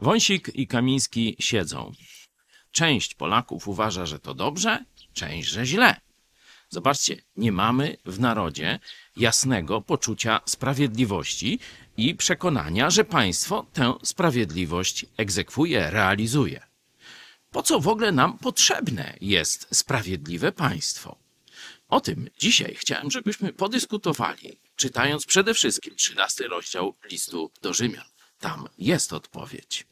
Wąsik i Kamiński siedzą. Część Polaków uważa, że to dobrze, część, że źle. Zobaczcie, nie mamy w narodzie jasnego poczucia sprawiedliwości i przekonania, że państwo tę sprawiedliwość egzekwuje, realizuje. Po co w ogóle nam potrzebne jest sprawiedliwe państwo? O tym dzisiaj chciałem, żebyśmy podyskutowali, czytając przede wszystkim 13 rozdział listu do Rzymian. Tam jest odpowiedź.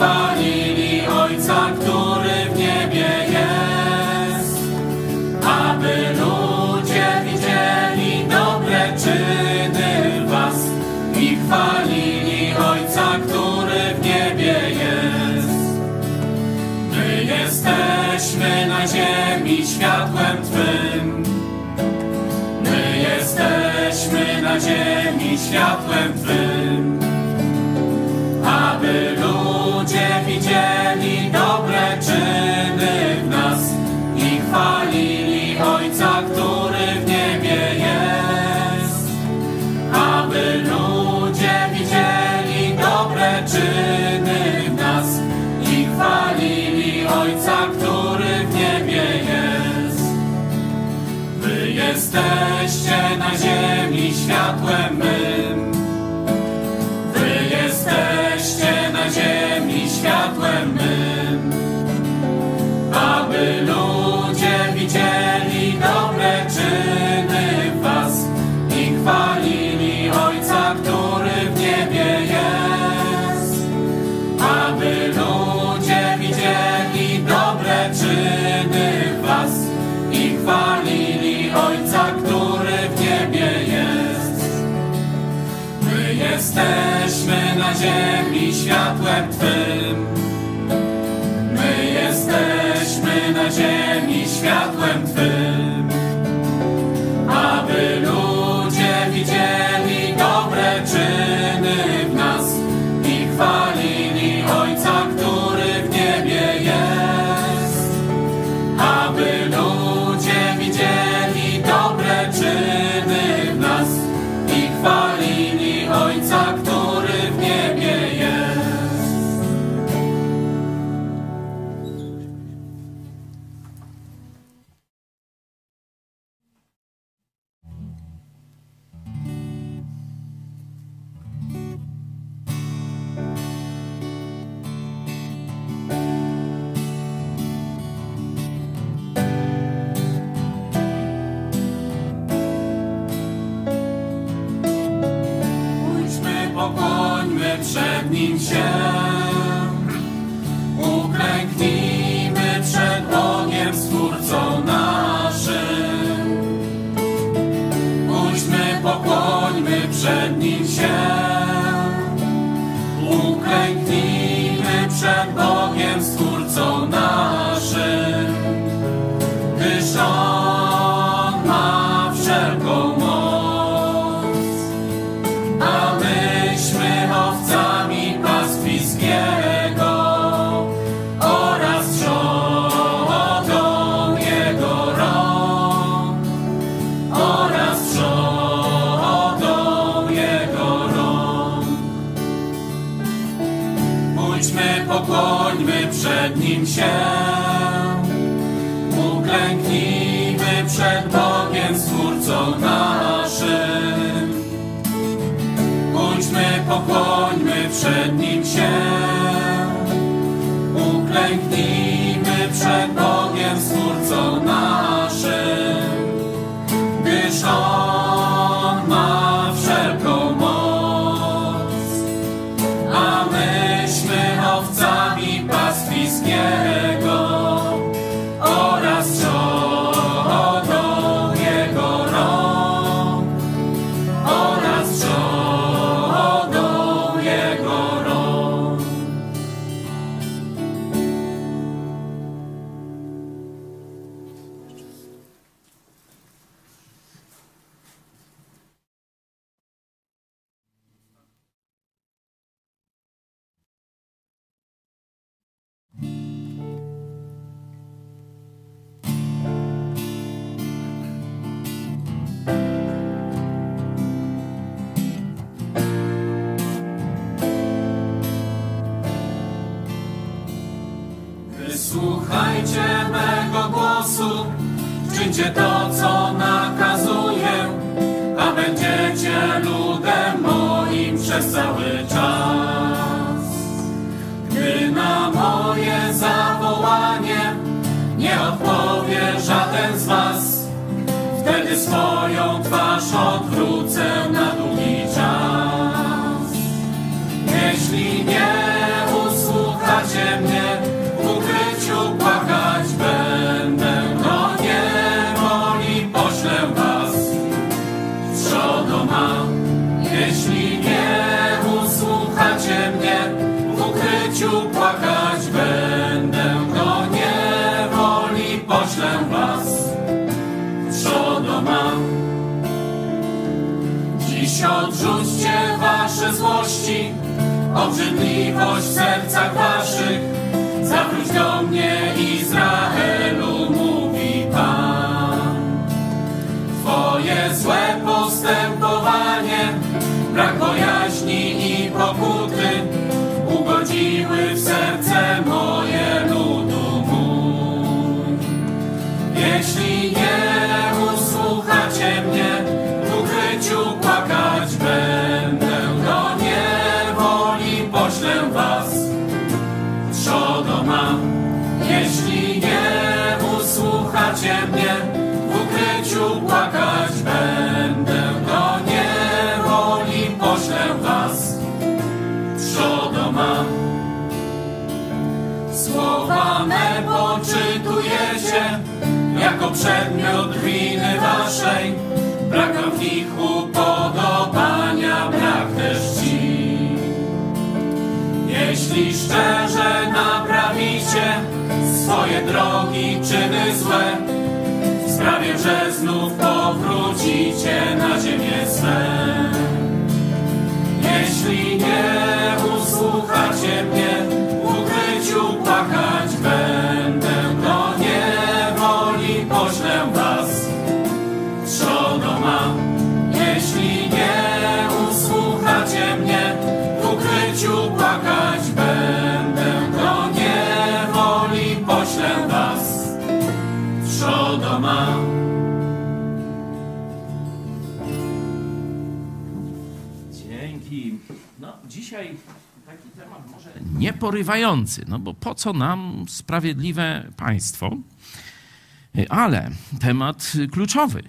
far. jesteście na ziemi. ziemi światłem Twym. My jesteśmy na ziemi światłem Twym. pokłońmy przed Nim się. Uklęknijmy przed Bogiem, Stwórcą naszym. Pójdźmy, pokłońmy przed Nim się. Uklęknijmy przed Bogiem, Stwórcą naszym. Gdyż On swoją twarz odwrócę na dół. Złości, obrzydliwość w sercach waszych. Zawróć do mnie, Izraelu, mówi Pan. Twoje złe postępowanie, brak bojaźni i pokuty ugodziły w serce usłuchacie mnie, w ukryciu płakać będę, do niewoli poślę was. Sodoma. Słowa me poczytujecie, jako przedmiot winy waszej. Brak w nich upodobania, brak też czci. Jeśli szczerze naprawicie swoje drogi, czyny złe, sprawię, że znów powrócicie na ziemię swe. Jeśli nie usłuchacie mnie, w ukryciu płakać będę, do niewoli poślę was. Sodoma, jeśli Dzięki. No, dzisiaj taki temat może nieporywający, no bo po co nam sprawiedliwe państwo? Ale temat kluczowy,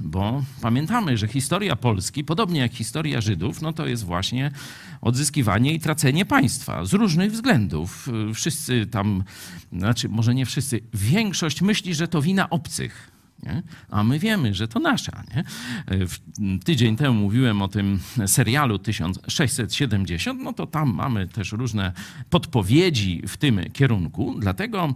bo pamiętamy, że historia Polski, podobnie jak historia Żydów, no to jest właśnie odzyskiwanie i tracenie państwa z różnych względów. Wszyscy tam, znaczy może nie wszyscy, większość myśli, że to wina obcych. Nie? A my wiemy, że to nasza. Nie? W tydzień temu mówiłem o tym serialu 1670, no to tam mamy też różne podpowiedzi w tym kierunku. Dlatego,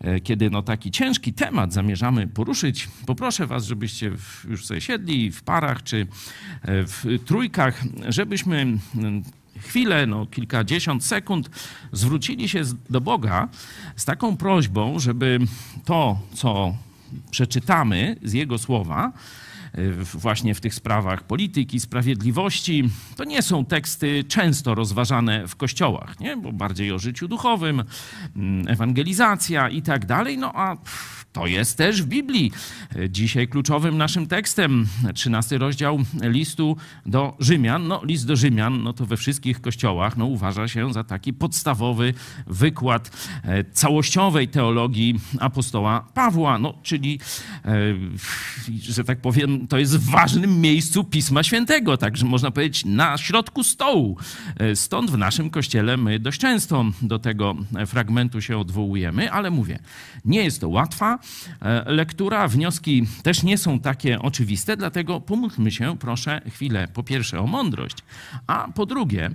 e, kiedy no taki ciężki temat zamierzamy poruszyć, poproszę Was, żebyście już sobie siedli w parach czy e, w trójkach, żebyśmy mm, chwilę, no kilkadziesiąt sekund, zwrócili się do Boga z taką prośbą, żeby to, co przeczytamy z Jego słowa, w- właśnie w tych sprawach polityki, sprawiedliwości, to nie są teksty często rozważane w kościołach, nie? bo bardziej o życiu duchowym, mm, ewangelizacja i tak dalej. No a to jest też w Biblii. Dzisiaj kluczowym naszym tekstem, 13 rozdział listu do Rzymian. No, list do Rzymian, no to we wszystkich kościołach no, uważa się za taki podstawowy wykład e, całościowej teologii apostoła Pawła, no, czyli, e, że tak powiem, to jest w ważnym miejscu Pisma Świętego, także można powiedzieć na środku stołu. E, Stąd w naszym kościele my dość często do tego fragmentu się odwołujemy, ale mówię, nie jest to łatwa lektura, wnioski też nie są takie oczywiste, dlatego pomódlmy się, proszę, chwilę po pierwsze o mądrość, a po drugie,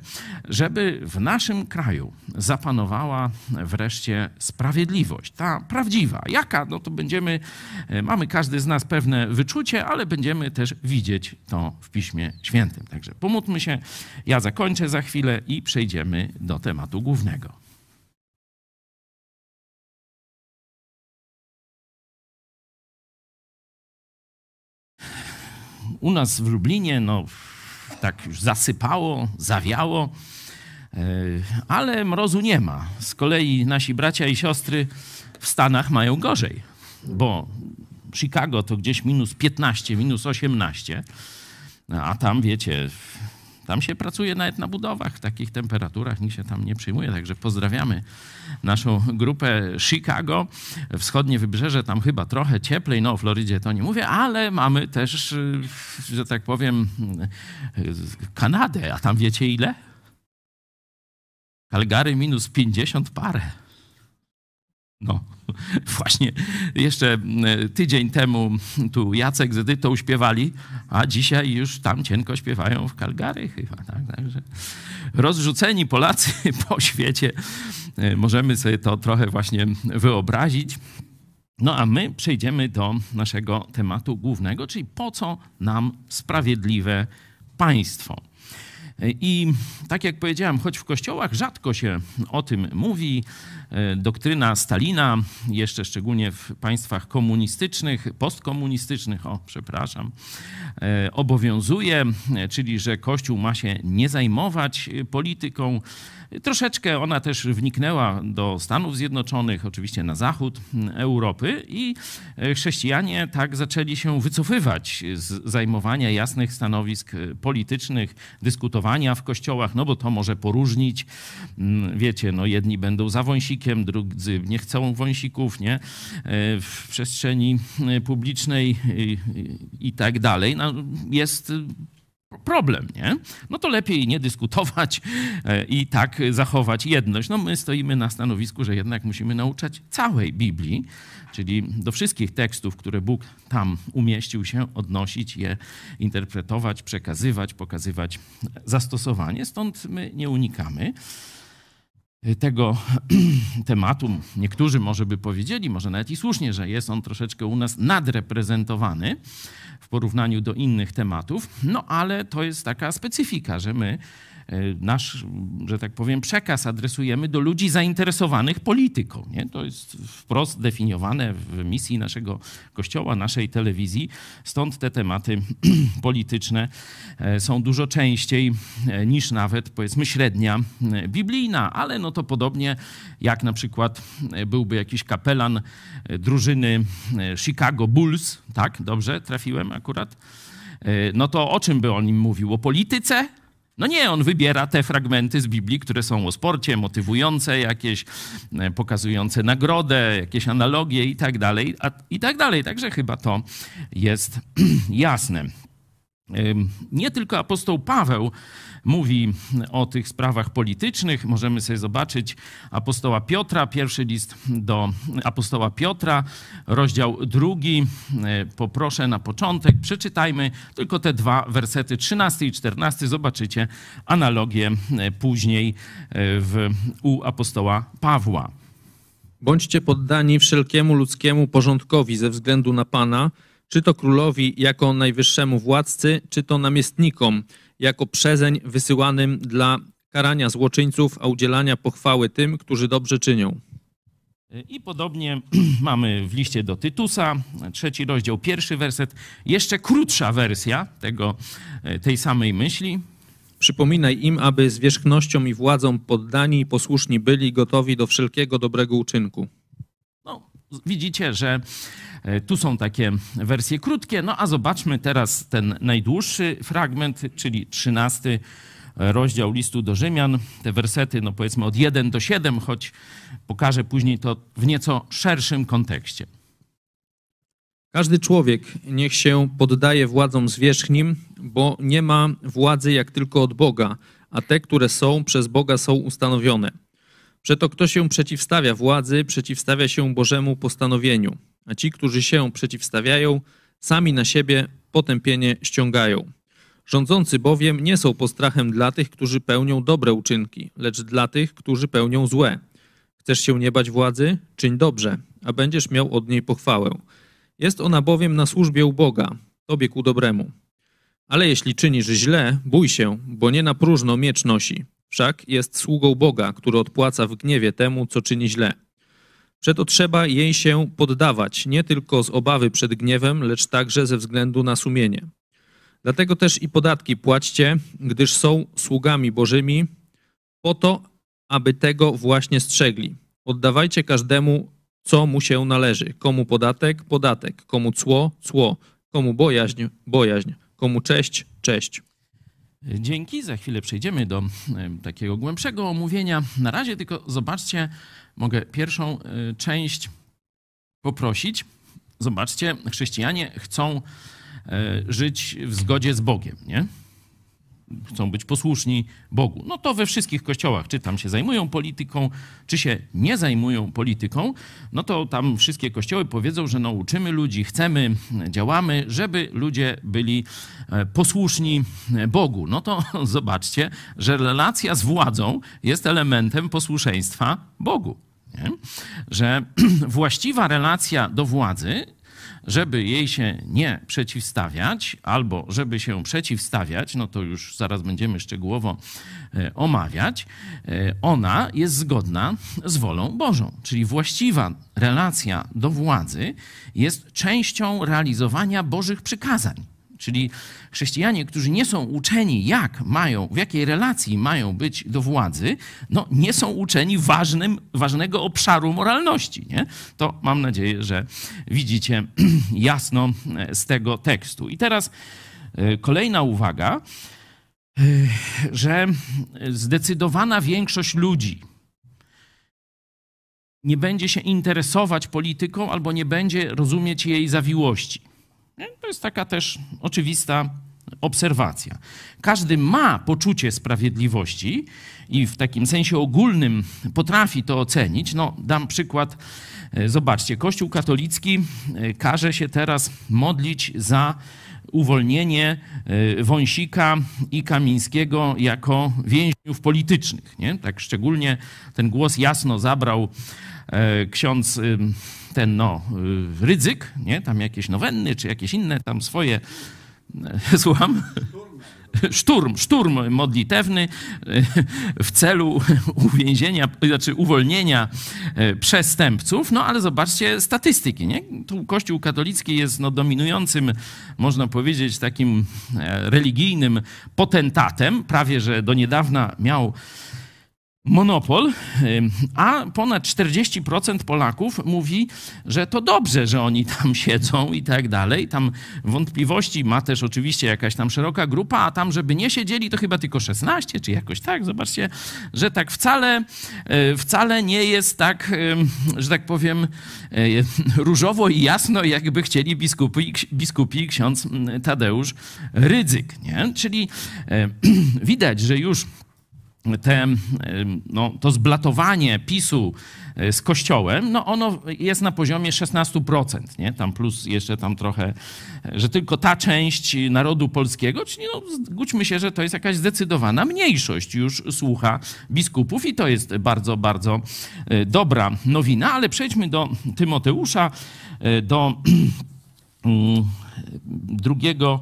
żeby w naszym kraju zapanowała wreszcie sprawiedliwość, ta prawdziwa. Jaka? No to będziemy, e, mamy każdy z nas pewne wyczucie, ale będziemy też widzieć to w Piśmie Świętym. Także pomódlmy się, ja zakończę za chwilę i przejdziemy do tematu głównego. U nas w Lublinie, no tak już zasypało, zawiało, e, ale mrozu nie ma. Z kolei nasi bracia i siostry w Stanach mają gorzej, bo Chicago to gdzieś minus 15, minus 18, a tam wiecie, tam się pracuje nawet na budowach w takich temperaturach, nikt się tam nie przyjmuje, także pozdrawiamy naszą grupę Chicago. Wschodnie wybrzeże tam chyba trochę cieplej, no o Florydzie to nie mówię, ale mamy też, y, że tak powiem, y, Kanadę, a tam wiecie ile? Calgary minus 50 parę. No, właśnie jeszcze e, tydzień temu tu Jacek z Edytą śpiewali, a dzisiaj już tam cienko śpiewają w Calgary chyba. Tak? Także rozrzuceni Polacy po świecie, e, możemy sobie to trochę właśnie wyobrazić. No a my przejdziemy do naszego tematu głównego, czyli po co nam sprawiedliwe państwo. I tak jak powiedziałem, choć w kościołach rzadko się o tym mówi, e, doktryna Stalina, jeszcze szczególnie w państwach komunistycznych, postkomunistycznych, o przepraszam, e, obowiązuje, czyli że Kościół ma się nie zajmować polityką, Troszeczkę ona też wniknęła do Stanów Zjednoczonych, oczywiście na zachód Europy, i e, chrześcijanie tak zaczęli się wycofywać z zajmowania jasnych stanowisk e, politycznych, dyskutowania w kościołach, no bo to może poróżnić. Mm, wiecie, no jedni będą za wąsikiem, drudzy nie chcą wąsików, nie? E, w przestrzeni publicznej i, tak dalej. No, jest problem, nie? No to lepiej nie dyskutować e, i tak zachować jedność. No my stoimy na stanowisku, że jednak musimy nauczać całej Biblii, czyli do wszystkich tekstów, które Bóg tam umieścił się, odnosić je, interpretować, przekazywać, pokazywać zastosowanie. Stąd my nie unikamy tego tematu. Niektórzy może by powiedzieli, może nawet i słusznie, że jest on troszeczkę u nas nadreprezentowany w porównaniu do innych tematów, no ale to jest taka specyfika, że my nasz, że tak powiem, przekaz adresujemy do ludzi zainteresowanych polityką. Nie? To jest wprost definiowane w misji naszego kościoła, naszej telewizji. Stąd te tematy polityczne e, są dużo częściej e, niż nawet, powiedzmy, średnia biblijna, ale no to podobnie jak na przykład byłby jakiś kapelan drużyny Chicago Bulls, tak, dobrze trafiłem akurat, no to o czym by on im mówił? O polityce? No nie, on wybiera te fragmenty z Biblii, które są o sporcie, motywujące jakieś, e, pokazujące nagrodę, jakieś analogie i tak dalej, i tak dalej. Także chyba to jest jasne. Nie tylko apostoł Paweł mówi o tych sprawach politycznych. Możemy sobie zobaczyć apostoła Piotra, pierwszy list do apostoła Piotra, rozdział drugi. Poproszę na początek, przeczytajmy tylko te dwa wersety, 13 i 14. Zobaczycie analogię e, później e, w, u apostoła Pawła. Bądźcie poddani wszelkiemu ludzkiemu porządkowi ze względu na Pana, czy to królowi jako najwyższemu władcy, czy to namiestnikom jako przezeń wysyłanym dla karania złoczyńców, a udzielania pochwały tym, którzy dobrze czynią. I podobnie mamy w liście do Tytusa, trzeci rozdział, pierwszy werset, jeszcze krótsza wersja tego, tej samej myśli. Przypominaj im, aby z wierzchnością i władzą poddani i posłuszni byli, gotowi do wszelkiego dobrego uczynku. No, widzicie, że E, tu są takie wersje krótkie, no a zobaczmy teraz ten najdłuższy fragment, czyli 13 rozdział listu do Rzymian. Te wersety, no powiedzmy od 1 do 7, choć pokażę później to w nieco szerszym kontekście. Każdy człowiek niech się poddaje władzom zwierzchnim, bo nie ma władzy jak tylko od Boga, a te, które są, przez Boga są ustanowione. Przeto kto się przeciwstawia władzy, przeciwstawia się Bożemu postanowieniu a ci, którzy się przeciwstawiają, sami na siebie potępienie ściągają. Rządzący bowiem nie są postrachem dla tych, którzy pełnią dobre uczynki, lecz dla tych, którzy pełnią złe. Chcesz się nie bać władzy? Czyń dobrze, a będziesz miał od niej pochwałę. Jest ona bowiem na służbie u Boga, tobie ku dobremu. Ale jeśli czynisz źle, bój się, bo nie na próżno miecz nosi. Wszak jest sługą Boga, który odpłaca w gniewie temu, co czyni źle. Przeto trzeba jej się poddawać, nie tylko z obawy przed gniewem, lecz także ze względu na sumienie. Dlatego też i podatki płaćcie, gdyż są sługami Bożymi, po to, aby tego właśnie strzegli. Oddawajcie każdemu, co mu się należy. Komu podatek, podatek, komu cło, cło, komu bojaźń, bojaźń, komu cześć, cześć. Dzięki. Za chwilę przejdziemy do takiego głębszego omówienia. Na razie tylko zobaczcie, mogę pierwszą e, część poprosić. Zobaczcie, chrześcijanie chcą e, żyć w zgodzie z Bogiem, nie? Chcą być posłuszni Bogu. No to we wszystkich kościołach, czy tam się zajmują polityką, czy się nie zajmują polityką, no to tam wszystkie kościoły powiedzą, że no uczymy ludzi, chcemy, działamy, żeby ludzie byli e, posłuszni Bogu. No to zobaczcie, że relacja z władzą jest elementem posłuszeństwa Bogu. Nie? Że właściwa relacja do władzy żeby jej się nie przeciwstawiać, albo żeby się przeciwstawiać, no to już zaraz będziemy szczegółowo e, omawiać, e, ona jest zgodna z wolą Bożą. Czyli właściwa relacja do władzy jest częścią realizowania Bożych przykazań. Czyli chrześcijanie, którzy nie są uczeni, jak mają, w jakiej relacji mają być do władzy, no nie są uczeni ważnym, ważnego obszaru moralności. Nie? To mam nadzieję, że widzicie jasno e, z tego tekstu. I teraz e, kolejna uwaga, e, że zdecydowana większość ludzi nie będzie się interesować polityką albo nie będzie rozumieć jej zawiłości. To jest taka też oczywista obserwacja. Każdy ma poczucie sprawiedliwości i w takim sensie ogólnym potrafi to ocenić. No, dam przykład. E, zobaczcie, Kościół katolicki e, każe się teraz modlić za uwolnienie e, Wąsika i Kamińskiego jako więźniów politycznych. Nie? Tak szczególnie ten głos jasno zabrał ksiądz ten no, y, ryzyk, nie? tam jakieś nowenny, czy jakieś inne tam swoje, słucham? Szturm, szturm modlitewny y, w celu uwięzienia, znaczy uwolnienia y, przestępców. No ale zobaczcie statystyki. Nie? Tu Kościół katolicki jest no, dominującym, można powiedzieć, takim e, religijnym potentatem. Prawie że do niedawna miał monopol, a ponad 40% Polaków mówi, że to dobrze, że oni tam siedzą i tak dalej. Tam wątpliwości ma też oczywiście jakaś tam szeroka grupa, a tam, żeby nie siedzieli, to chyba tylko 16 czy jakoś tak. Zobaczcie, że tak wcale, e, wcale nie jest tak, że tak powiem, e, różowo i jasno, jakby chcieli biskupi, biskupi ksiądz Tadeusz Rydzyk. Nie? Czyli e, widać, że już te, no, to zblatowanie PiSu e, z Kościołem, no ono jest na poziomie 16%, nie? Tam plus jeszcze tam trochę, że tylko ta część narodu polskiego, czyli no, zgódźmy się, że to jest jakaś zdecydowana mniejszość już słucha biskupów i to jest bardzo, bardzo e, dobra nowina, ale przejdźmy do Tymoteusza, e, do mm, drugiego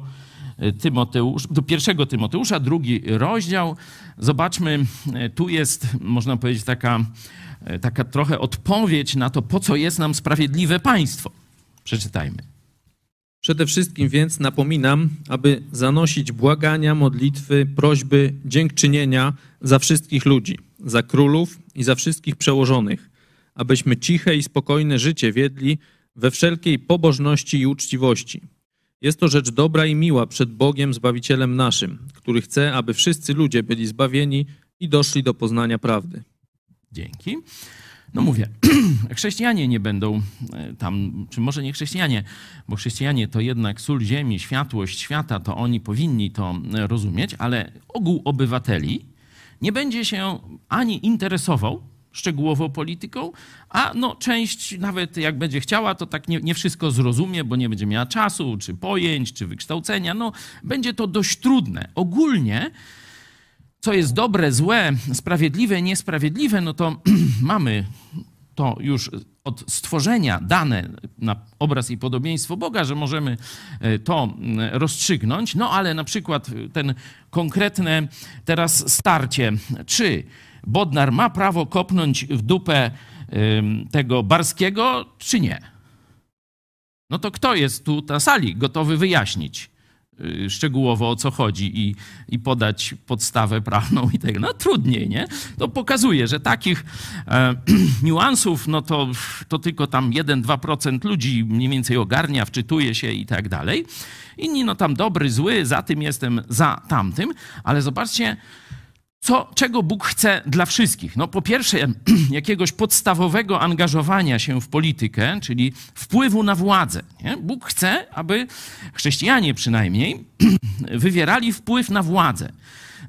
Tymoteusz, do pierwszego Tymoteusza, drugi rozdział. Zobaczmy, tu jest, można powiedzieć, taka, taka trochę odpowiedź na to, po co jest nam sprawiedliwe państwo. Przeczytajmy. Przede wszystkim więc napominam, aby zanosić błagania, modlitwy, prośby, dziękczynienia za wszystkich ludzi, za królów i za wszystkich przełożonych, abyśmy ciche i spokojne życie wiedli we wszelkiej pobożności i uczciwości jest to rzecz dobra i miła przed Bogiem, Zbawicielem naszym, który chce, aby wszyscy ludzie byli zbawieni i doszli do poznania prawdy. Dzięki. No mówię, chrześcijanie nie będą e, tam, czy może nie chrześcijanie, bo chrześcijanie to jednak sól ziemi, światłość świata, to oni powinni to e, rozumieć, ale ogół obywateli nie będzie się ani interesował szczegółowo polityką, a no, część nawet jak będzie chciała, to tak nie, nie, wszystko zrozumie, bo nie będzie miała czasu, czy pojęć, czy wykształcenia. No, będzie to dość trudne. Ogólnie, co jest dobre, złe, sprawiedliwe, niesprawiedliwe, no to mamy to już od stworzenia dane na obraz i podobieństwo Boga, że możemy e, to rozstrzygnąć. No ale na przykład ten konkretne teraz starcie, czy Bodnar ma prawo kopnąć w dupę tego Barskiego, czy nie? No to kto jest tu na sali gotowy wyjaśnić y, szczegółowo o co chodzi i, i podać podstawę prawną i tego? No trudniej, nie? To pokazuje, że takich e, niuansów, no to, to tylko tam 1-2% ludzi mniej więcej ogarnia, wczytuje się i tak dalej. Inni, no tam dobry, zły, za tym jestem, za tamtym, ale zobaczcie, co, czego Bóg chce dla wszystkich? No, po pierwsze, jakiegoś podstawowego angażowania się w politykę, czyli wpływu na władzę. Nie? Bóg chce, aby chrześcijanie przynajmniej wywierali wpływ na władzę.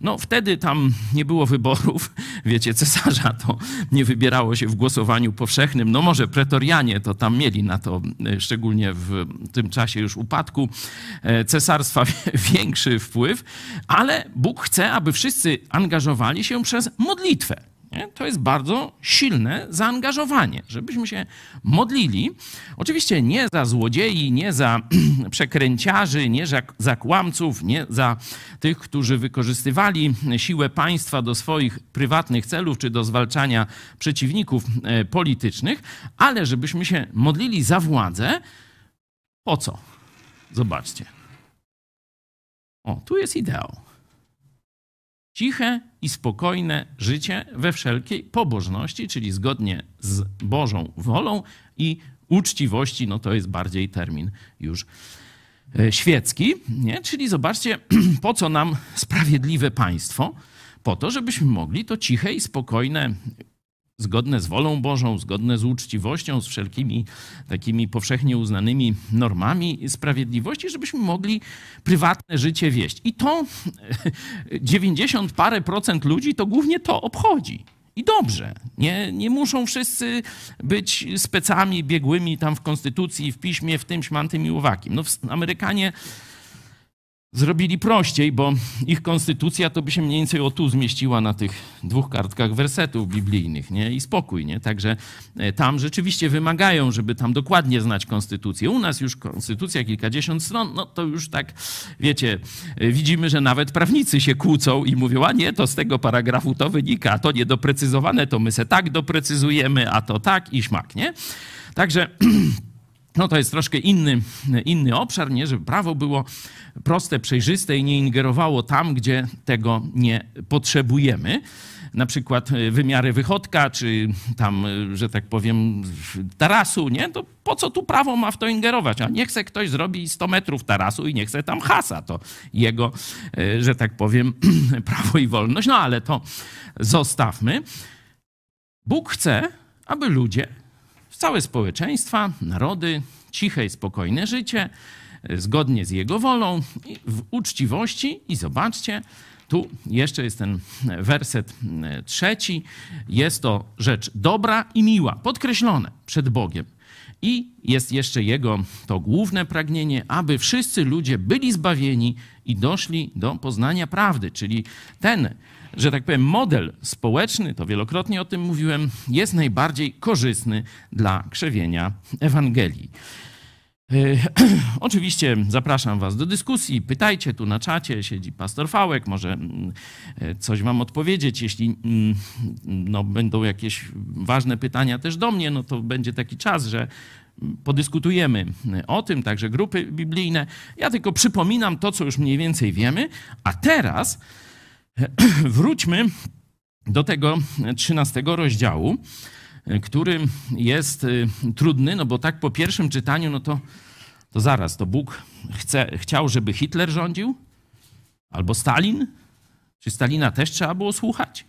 No wtedy tam nie było wyborów, wiecie, cesarza to nie wybierało się w głosowaniu powszechnym. No może pretorianie to tam mieli na to, e, szczególnie w tym czasie już upadku e, cesarstwa, większy wpływ, ale Bóg chce, aby wszyscy angażowali się przez modlitwę. Nie? To jest bardzo silne zaangażowanie, żebyśmy się modlili. Oczywiście nie za złodziei, nie za przekręciarzy, nie za, kłamców, nie za tych, którzy wykorzystywali siłę państwa do swoich prywatnych celów czy do zwalczania przeciwników e, politycznych, ale żebyśmy się modlili za władzę. Po co? Zobaczcie. O, tu jest ideał. Ciche i spokojne życie we wszelkiej pobożności, czyli zgodnie z Bożą wolą i uczciwości, no to jest bardziej termin już e, świecki, nie? Czyli zobaczcie, po co nam sprawiedliwe państwo? Po to, żebyśmy mogli to ciche i spokojne zgodne z wolą Bożą, zgodne z uczciwością, z wszelkimi takimi powszechnie uznanymi normami sprawiedliwości, żebyśmy mogli prywatne życie wieść. I to 90 parę procent ludzi to głównie to obchodzi. I dobrze. Nie, nie muszą wszyscy być specami biegłymi tam w konstytucji, w piśmie, w tym, śmantym i uwakim. No, Amerykanie zrobili prościej, bo ich konstytucja to by się mniej więcej o tu zmieściła na tych dwóch kartkach wersetów biblijnych, nie? I spokój, nie? Także e, tam rzeczywiście wymagają, żeby tam dokładnie znać konstytucję. U nas już konstytucja kilkadziesiąt stron, no to już tak, wiecie, e, widzimy, że nawet prawnicy się kłócą i mówią, a nie, to z tego paragrafu to wynika, a to niedoprecyzowane, to my se tak doprecyzujemy, a to tak i śmak, nie? Także no to jest troszkę inny, inny obszar, nie? żeby prawo było proste, przejrzyste i nie ingerowało tam, gdzie tego nie potrzebujemy. Na przykład e, wymiary wychodka, czy tam, e, że tak powiem, tarasu, nie? To po co tu prawo ma w to ingerować? A nie chce ktoś zrobić 100 metrów tarasu i nie chce tam hasa. To jego, e, że tak powiem, prawo i wolność. No ale to zostawmy. Bóg chce, aby ludzie całe społeczeństwa, narody, ciche i spokojne życie, zgodnie z Jego wolą, w uczciwości. I zobaczcie, tu jeszcze jest ten werset trzeci. Jest to rzecz dobra i miła, podkreślone przed Bogiem. I jest jeszcze Jego to główne pragnienie, aby wszyscy ludzie byli zbawieni i doszli do poznania prawdy, czyli ten że tak powiem, model społeczny, to wielokrotnie o tym mówiłem, jest najbardziej korzystny dla krzewienia Ewangelii. E, oczywiście zapraszam Was do dyskusji. Pytajcie tu na czacie, siedzi pastor Fałek, może mm, e, coś Wam odpowiedzieć. Jeśli mm, no, będą jakieś ważne pytania też do mnie, no to będzie taki czas, że podyskutujemy o tym, także grupy biblijne. Ja tylko przypominam to, co już mniej więcej wiemy, a teraz Wróćmy do tego trzynastego rozdziału, który jest y, trudny, no bo tak po pierwszym czytaniu, no to, to zaraz, to Bóg chce, chciał, żeby Hitler rządził? Albo Stalin? Czy Stalina też trzeba było słuchać?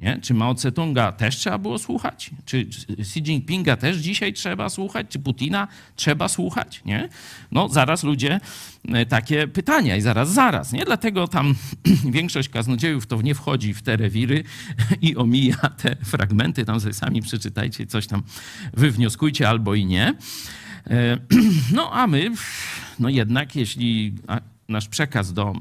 Nie? Czy Mao Tse-tunga też trzeba było słuchać? Czy Xi Jinpinga też dzisiaj trzeba słuchać? Czy Putina trzeba słuchać? Nie? No zaraz ludzie e, takie pytania i zaraz, zaraz. Nie? Dlatego tam większość kaznodziejów to nie wchodzi w te rewiry i omija te fragmenty. Tam sobie sami przeczytajcie, coś tam wywnioskujcie albo i nie. E, no a my, no jednak jeśli nasz przekaz do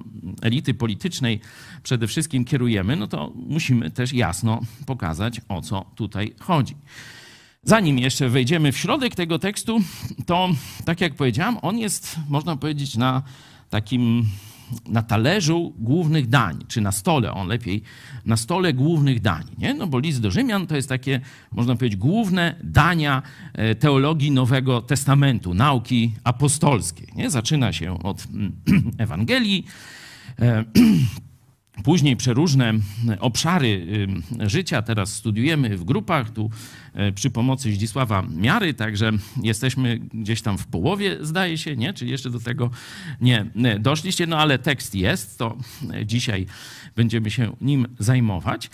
elity politycznej przede wszystkim kierujemy, no to musimy też jasno pokazać, o co tutaj chodzi. Zanim jeszcze wejdziemy w środek tego tekstu, to tak jak powiedziałam, on jest, można powiedzieć, na takim na talerzu głównych dań, czy na stole, on lepiej, na stole głównych dań, nie? No bo list do Rzymian to jest takie, można powiedzieć, główne dania e, teologii Nowego Testamentu, nauki apostolskiej, nie? Zaczyna się od Ewangelii, e, Później przeróżne obszary życia teraz studiujemy w grupach, tu e, przy pomocy Zdzisława Miary, także jesteśmy gdzieś tam w połowie, zdaje się, nie? Czyli jeszcze do tego nie doszliście, no ale tekst jest, to e, dzisiaj będziemy się nim zajmować.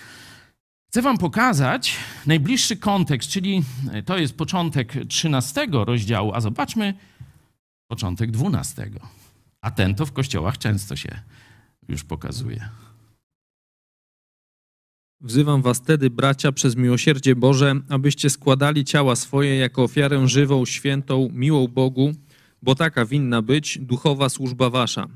Chcę wam pokazać najbliższy kontekst, czyli e, to jest początek 13 rozdziału, a zobaczmy początek 12. A ten to w kościołach często się już pokazuje. Wzywam was tedy, bracia, przez miłosierdzie Boże, abyście składali ciała swoje jako ofiarę żywą, świętą, miłą Bogu, bo taka winna być duchowa służba wasza.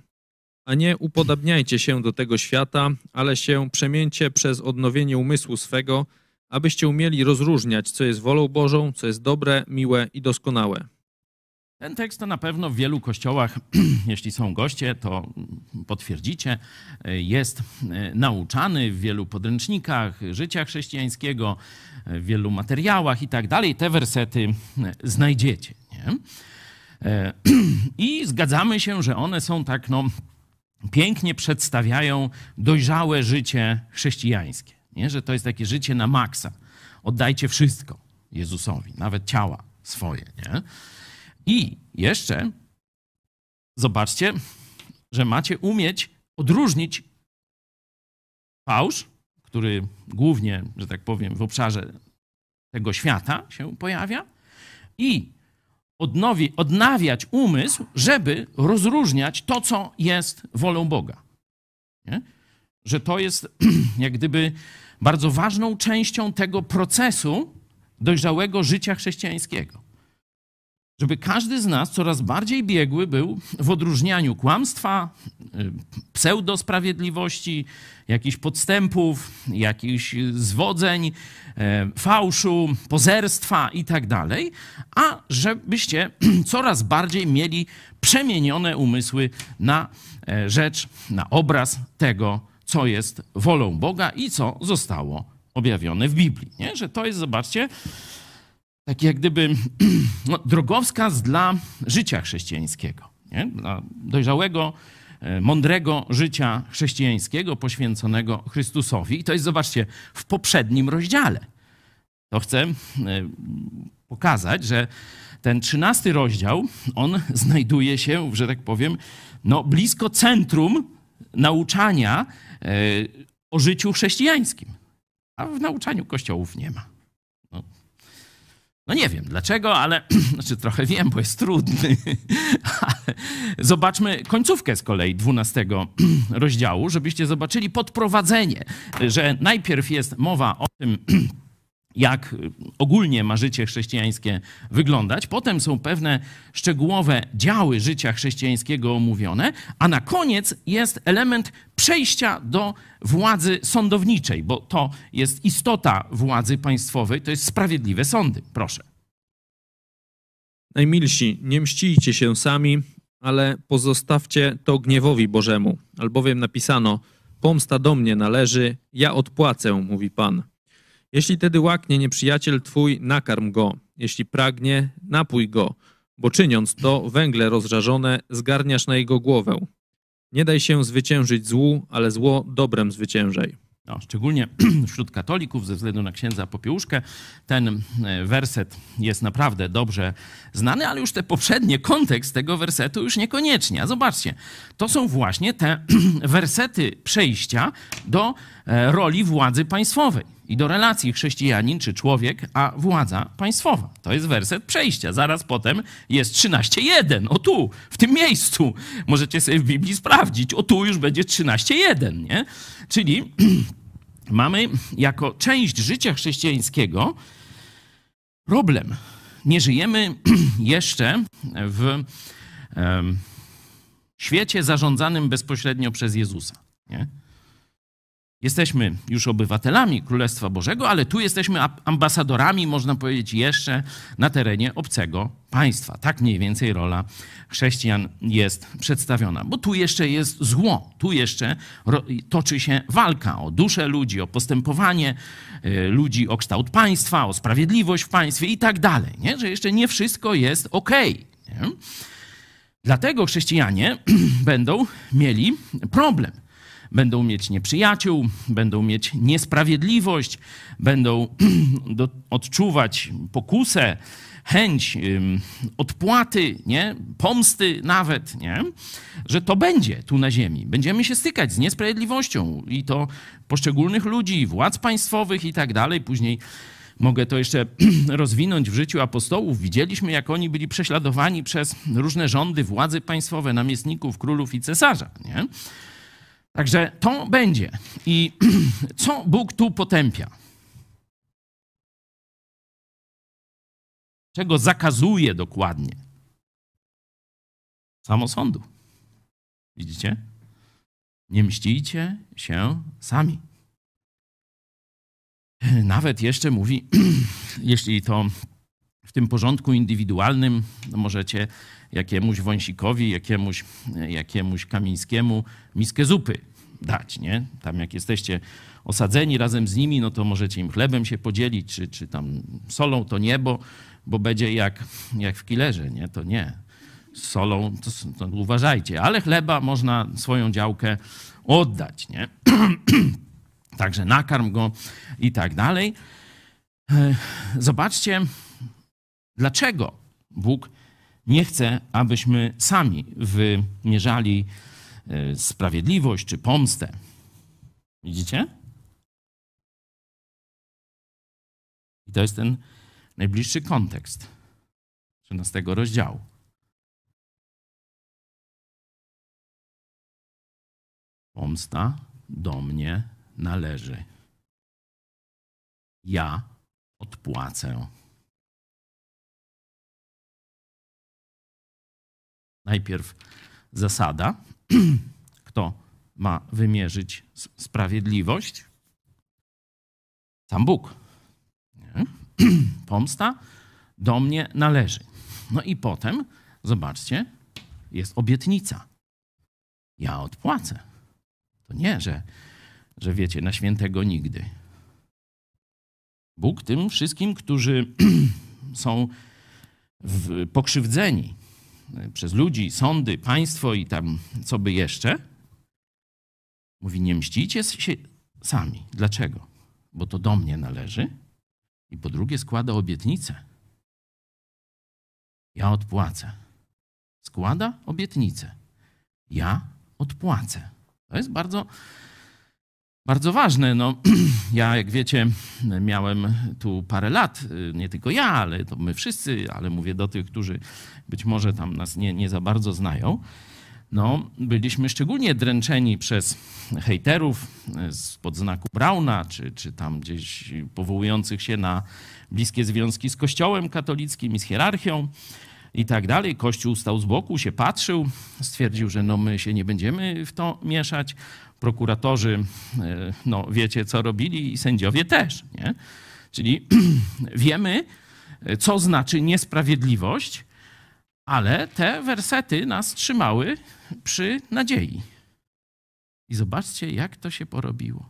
A nie upodabniajcie się do tego świata, ale się przemieńcie przez odnowienie umysłu swego, abyście umieli rozróżniać, co jest wolą Bożą, co jest dobre, miłe i doskonałe. Ten tekst to na pewno w wielu kościołach, jeśli są goście, to potwierdzicie, jest nauczany w wielu podręcznikach życia chrześcijańskiego, w wielu materiałach i tak dalej. Te wersety znajdziecie. Nie? I zgadzamy się, że one są tak, no, pięknie przedstawiają dojrzałe życie chrześcijańskie. Nie? Że to jest takie życie na maksa. Oddajcie wszystko Jezusowi, nawet ciała swoje. Nie? I jeszcze zobaczcie, że macie umieć odróżnić fałsz, który głównie, że tak powiem, w obszarze tego świata się pojawia, i odnowi, odnawiać umysł, żeby rozróżniać to, co jest wolą Boga. Nie? Że to jest jak gdyby bardzo ważną częścią tego procesu dojrzałego życia chrześcijańskiego żeby każdy z nas coraz bardziej biegły był w odróżnianiu kłamstwa, y, pseudosprawiedliwości, jakichś podstępów, jakichś zwodzeń, e, fałszu, pozerstwa i tak a żebyście coraz bardziej mieli przemienione umysły na e, rzecz, na obraz tego, co jest wolą Boga i co zostało objawione w Biblii. Nie? Że to jest, zobaczcie, taki jak gdyby no, drogowskaz dla życia chrześcijańskiego, nie? dla dojrzałego, e, mądrego życia chrześcijańskiego poświęconego Chrystusowi. I to jest, zobaczcie, w poprzednim rozdziale. To chcę e, pokazać, że ten trzynasty rozdział, on znajduje się, że tak powiem, no, blisko centrum nauczania e, o życiu chrześcijańskim. A w nauczaniu kościołów nie ma. No nie wiem dlaczego, ale znaczy trochę wiem, bo jest trudny. Zobaczmy końcówkę z kolei 12 rozdziału, żebyście zobaczyli podprowadzenie, że najpierw jest mowa o tym, jak ogólnie ma życie chrześcijańskie wyglądać. Potem są pewne szczegółowe działy życia chrześcijańskiego omówione, a na koniec jest element przejścia do władzy sądowniczej, bo to jest istota władzy państwowej, to jest sprawiedliwe sądy. Proszę. Najmilsi, nie mścijcie się sami, ale pozostawcie to gniewowi Bożemu, albowiem napisano: Pomsta do mnie należy, ja odpłacę, mówi Pan. Jeśli tedy łaknie nieprzyjaciel twój, nakarm go. Jeśli pragnie, napój go, bo czyniąc to, węgle rozżarzone zgarniasz na jego głowę. Nie daj się zwyciężyć złu, ale zło dobrem zwyciężaj. No, szczególnie wśród katolików, ze względu na księdza Popiełuszkę, ten e, werset jest naprawdę dobrze znany, ale już te poprzednie, kontekst tego wersetu już niekoniecznie. A zobaczcie, to są właśnie te wersety przejścia do e, roli władzy państwowej i do relacji chrześcijanin czy człowiek, a władza państwowa. To jest werset przejścia. Zaraz potem jest 13.1. O tu, w tym miejscu. Możecie sobie w Biblii sprawdzić. O tu już będzie 13.1, nie? Czyli mamy jako część życia chrześcijańskiego problem. Nie żyjemy jeszcze w świecie zarządzanym bezpośrednio przez Jezusa. Nie? Jesteśmy już obywatelami Królestwa Bożego, ale tu jesteśmy ambasadorami, można powiedzieć, jeszcze na terenie obcego państwa. Tak mniej więcej rola chrześcijan jest przedstawiona, bo tu jeszcze jest zło, tu jeszcze toczy się walka o duszę ludzi, o postępowanie y, ludzi, o kształt państwa, o sprawiedliwość w państwie i tak dalej. Nie? Że jeszcze nie wszystko jest ok. Dlatego chrześcijanie będą mieli problem będą mieć nieprzyjaciół, będą mieć niesprawiedliwość, będą odczuwać pokusę, chęć odpłaty, nie? pomsty nawet, nie? że to będzie tu na ziemi. Będziemy się stykać z niesprawiedliwością i to poszczególnych ludzi, władz państwowych i tak dalej. Później mogę to jeszcze rozwinąć w życiu apostołów. Widzieliśmy, jak oni byli prześladowani przez różne rządy, władzy państwowe, namiestników, królów i cesarza. Nie? Także to będzie. I co Bóg tu potępia? Czego zakazuje dokładnie? Samosądu. Widzicie? Nie mścicie się sami. Nawet jeszcze mówi, jeśli to w tym porządku indywidualnym możecie jakiemuś wąsikowi, jakiemuś, jakiemuś kamińskiemu miskę zupy dać, nie? Tam jak jesteście osadzeni razem z nimi, no to możecie im chlebem się podzielić, czy, czy tam solą, to nie, bo, będzie jak, jak w killerze, nie? To nie. Solą to, to uważajcie, ale chleba można swoją działkę oddać, nie? Także nakarm go i tak dalej. E, zobaczcie, dlaczego Bóg nie chce, abyśmy sami wymierzali e, sprawiedliwość czy pomstę. Widzicie? I to jest ten najbliższy kontekst 13 rozdziału. Pomsta do mnie należy. Ja odpłacę. Najpierw zasada, kto ma wymierzyć sprawiedliwość? Sam Bóg. Nie? Pomsta do mnie należy. No i potem, zobaczcie, jest obietnica. Ja odpłacę. To nie, że, że wiecie, na świętego nigdy. Bóg tym wszystkim, którzy są w, pokrzywdzeni przez ludzi, sądy, państwo i tam co by jeszcze, mówi: Nie mścicie się sami. Dlaczego? Bo to do mnie należy. I po drugie, składa obietnicę. Ja odpłacę. Składa obietnicę. Ja odpłacę. To jest bardzo, bardzo ważne. No, ja, jak wiecie, miałem tu parę lat, nie tylko ja, ale to my wszyscy, ale mówię do tych, którzy być może tam nas nie, nie za bardzo znają. No, byliśmy szczególnie dręczeni przez hejterów spod znaku Brauna, czy, czy tam gdzieś powołujących się na bliskie związki z Kościołem katolickim i z hierarchią i tak dalej. Kościół stał z boku, się patrzył, stwierdził, że no my się nie będziemy w to mieszać. Prokuratorzy, e, no wiecie co robili i sędziowie też, nie? Czyli wiemy, co znaczy niesprawiedliwość, ale te wersety nas trzymały przy nadziei. I zobaczcie, jak to się porobiło.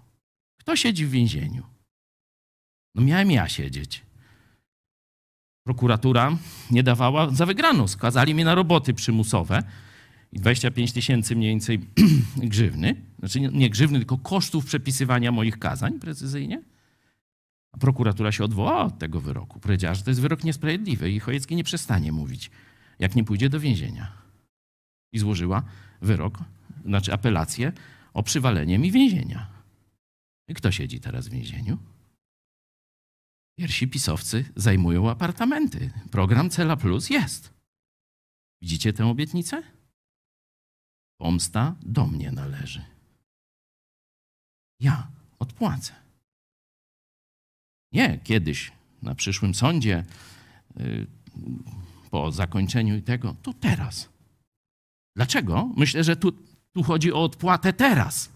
Kto siedzi w więzieniu? No miałem ja siedzieć. Prokuratura nie dawała za wygraną. Skazali mnie na roboty przymusowe i 25 tysięcy mniej więcej grzywny. Znaczy nie grzywny, tylko kosztów przepisywania moich kazań precyzyjnie. A prokuratura się odwołała od tego wyroku. Powiedziała, że to jest wyrok niesprawiedliwy i Chojecki nie przestanie mówić, jak nie pójdzie do więzienia. I złożyła wyrok, znaczy apelację o przywalenie mi więzienia. I kto siedzi teraz w więzieniu? Pierwsi pisowcy zajmują apartamenty. Program Cela Plus jest. Widzicie tę obietnicę? Pomsta do mnie należy. Ja odpłacę. Nie kiedyś na przyszłym sądzie, y, po zakończeniu tego, to teraz. Dlaczego? Myślę, że tu, tu chodzi o odpłatę teraz.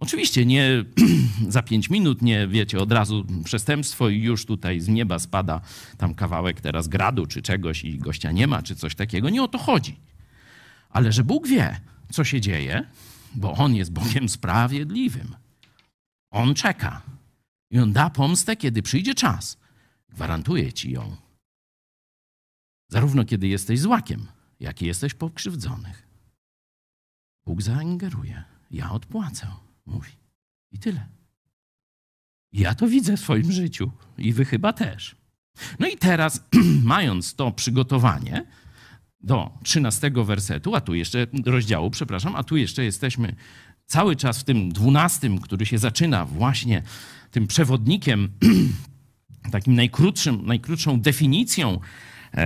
Oczywiście nie za pięć minut, nie wiecie, od razu przestępstwo i już tutaj z nieba spada tam kawałek teraz gradu czy czegoś i gościa nie ma, czy coś takiego. Nie o to chodzi. Ale że Bóg wie, co się dzieje, bo On jest Bogiem sprawiedliwym. On czeka i On da pomstę, kiedy przyjdzie czas. Gwarantuje ci ją. Zarówno kiedy jesteś złakiem, jak i jesteś pokrzywdzonych. Bóg zaingeruje. Ja odpłacę mówi. I tyle. Ja to widzę w swoim życiu i wy chyba też. No i teraz, mając to przygotowanie do 13 wersetu, a tu jeszcze rozdziału, przepraszam, a tu jeszcze jesteśmy cały czas w tym 12, który się zaczyna właśnie tym przewodnikiem, takim najkrótszym, najkrótszą definicją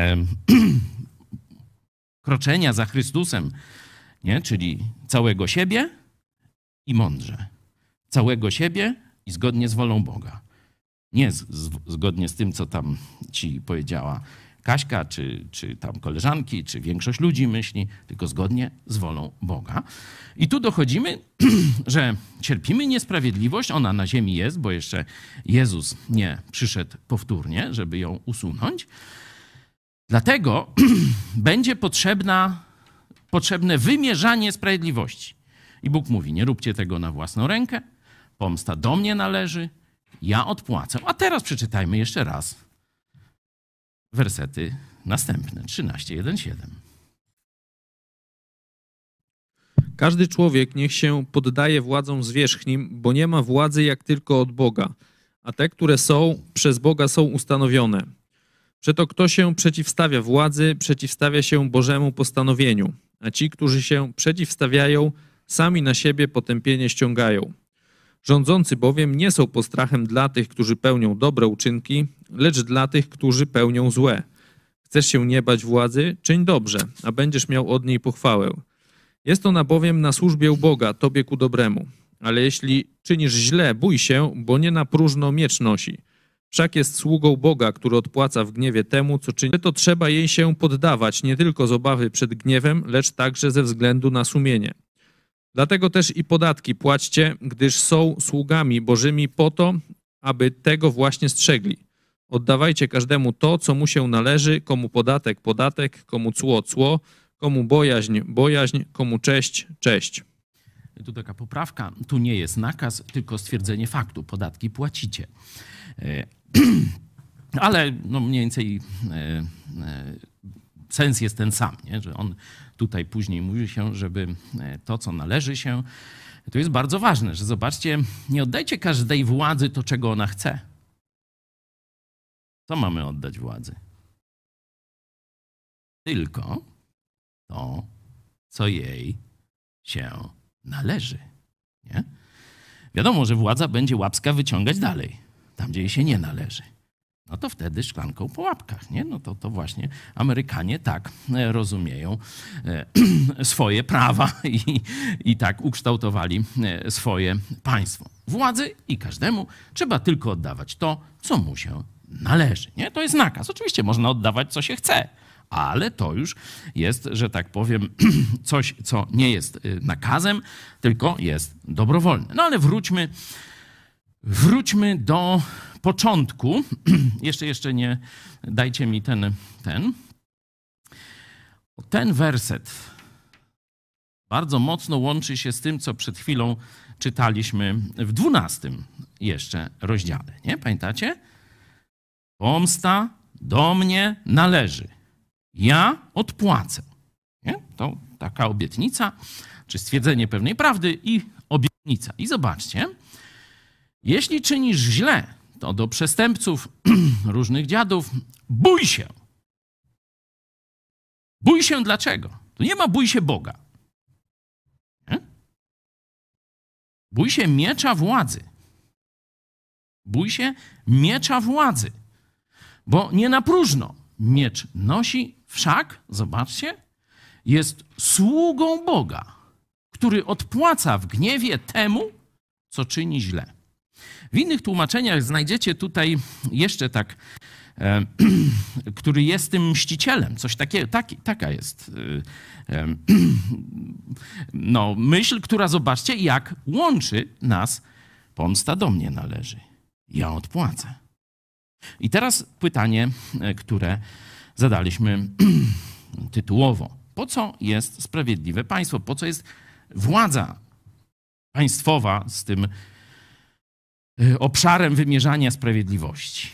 kroczenia za Chrystusem, nie? czyli całego siebie, i mądrze. Całego siebie i zgodnie z wolą Boga. Nie z, z, zgodnie z tym, co tam ci powiedziała Kaśka, czy, czy tam koleżanki, czy większość ludzi myśli, tylko zgodnie z wolą Boga. I tu dochodzimy, że cierpimy niesprawiedliwość, ona na ziemi jest, bo jeszcze Jezus nie przyszedł powtórnie, żeby ją usunąć. Dlatego będzie potrzebna, potrzebne wymierzanie sprawiedliwości. I Bóg mówi: Nie róbcie tego na własną rękę, pomsta do mnie należy, ja odpłacę. A teraz przeczytajmy jeszcze raz wersety następne 13:1-7. Każdy człowiek niech się poddaje władzom zwierzchnim, bo nie ma władzy jak tylko od Boga, a te, które są, przez Boga są ustanowione. Przeto kto się przeciwstawia władzy, przeciwstawia się Bożemu postanowieniu, a ci, którzy się przeciwstawiają, sami na siebie potępienie ściągają. Rządzący bowiem nie są postrachem dla tych, którzy pełnią dobre uczynki, lecz dla tych, którzy pełnią złe. Chcesz się nie bać władzy? Czyń dobrze, a będziesz miał od niej pochwałę. Jest ona bowiem na służbie u Boga, tobie ku dobremu. Ale jeśli czynisz źle, bój się, bo nie na próżno miecz nosi. Wszak jest sługą Boga, który odpłaca w gniewie temu, co czyni. To trzeba jej się poddawać, nie tylko z obawy przed gniewem, lecz także ze względu na sumienie. Dlatego też i podatki płaćcie, gdyż są sługami Bożymi po to, aby tego właśnie strzegli. Oddawajcie każdemu to, co mu się należy, komu podatek, podatek, komu cło, cło, komu bojaźń, bojaźń, komu cześć, cześć. Tu taka poprawka, tu nie jest nakaz, tylko stwierdzenie faktu. Podatki płacicie. E, ale no mniej więcej e, e, sens jest ten sam, nie? że on tutaj później mówi się, żeby to, co należy się, to jest bardzo ważne, że zobaczcie, nie oddajcie każdej władzy to, czego ona chce. Co mamy oddać władzy? Tylko to, co jej się należy. Nie? Wiadomo, że władza będzie łapska wyciągać dalej, tam gdzie jej się nie należy. No to wtedy szklanką po łapkach, nie? No to, to właśnie Amerykanie tak e, rozumieją e, swoje prawa i, i tak ukształtowali e, swoje państwo. Władzy i każdemu trzeba tylko oddawać to, co mu się należy, nie? To jest nakaz. Oczywiście można oddawać, co się chce, ale to już jest, że tak powiem, coś, co nie jest y, nakazem, tylko jest dobrowolne. No ale wróćmy, wróćmy do początku. jeszcze, jeszcze nie dajcie mi ten, ten. Ten werset bardzo mocno łączy się z tym, co przed chwilą czytaliśmy w dwunastym jeszcze rozdziale. Nie pamiętacie? Pomsta do mnie należy ja odpłacę. Nie? To taka obietnica, czy stwierdzenie pewnej prawdy i obietnica. I zobaczcie, jeśli czynisz źle, to do przestępców, różnych dziadów, bój się. Bój się dlaczego? Tu nie ma bój się Boga. Nie? Bój się miecza władzy. Bój się miecza władzy. Bo nie na próżno miecz nosi Wszak, zobaczcie, jest sługą Boga, który odpłaca w gniewie temu, co czyni źle. W innych tłumaczeniach znajdziecie tutaj jeszcze tak, e, który jest tym mścicielem. Coś takiego, taki, taka jest e, e, no, myśl, która zobaczcie, jak łączy nas. Pomsta do mnie należy. Ja odpłacę. I teraz pytanie, e, które zadaliśmy tytułowo. Po co jest sprawiedliwe państwo? Po co jest władza państwowa z tym y, obszarem wymierzania sprawiedliwości?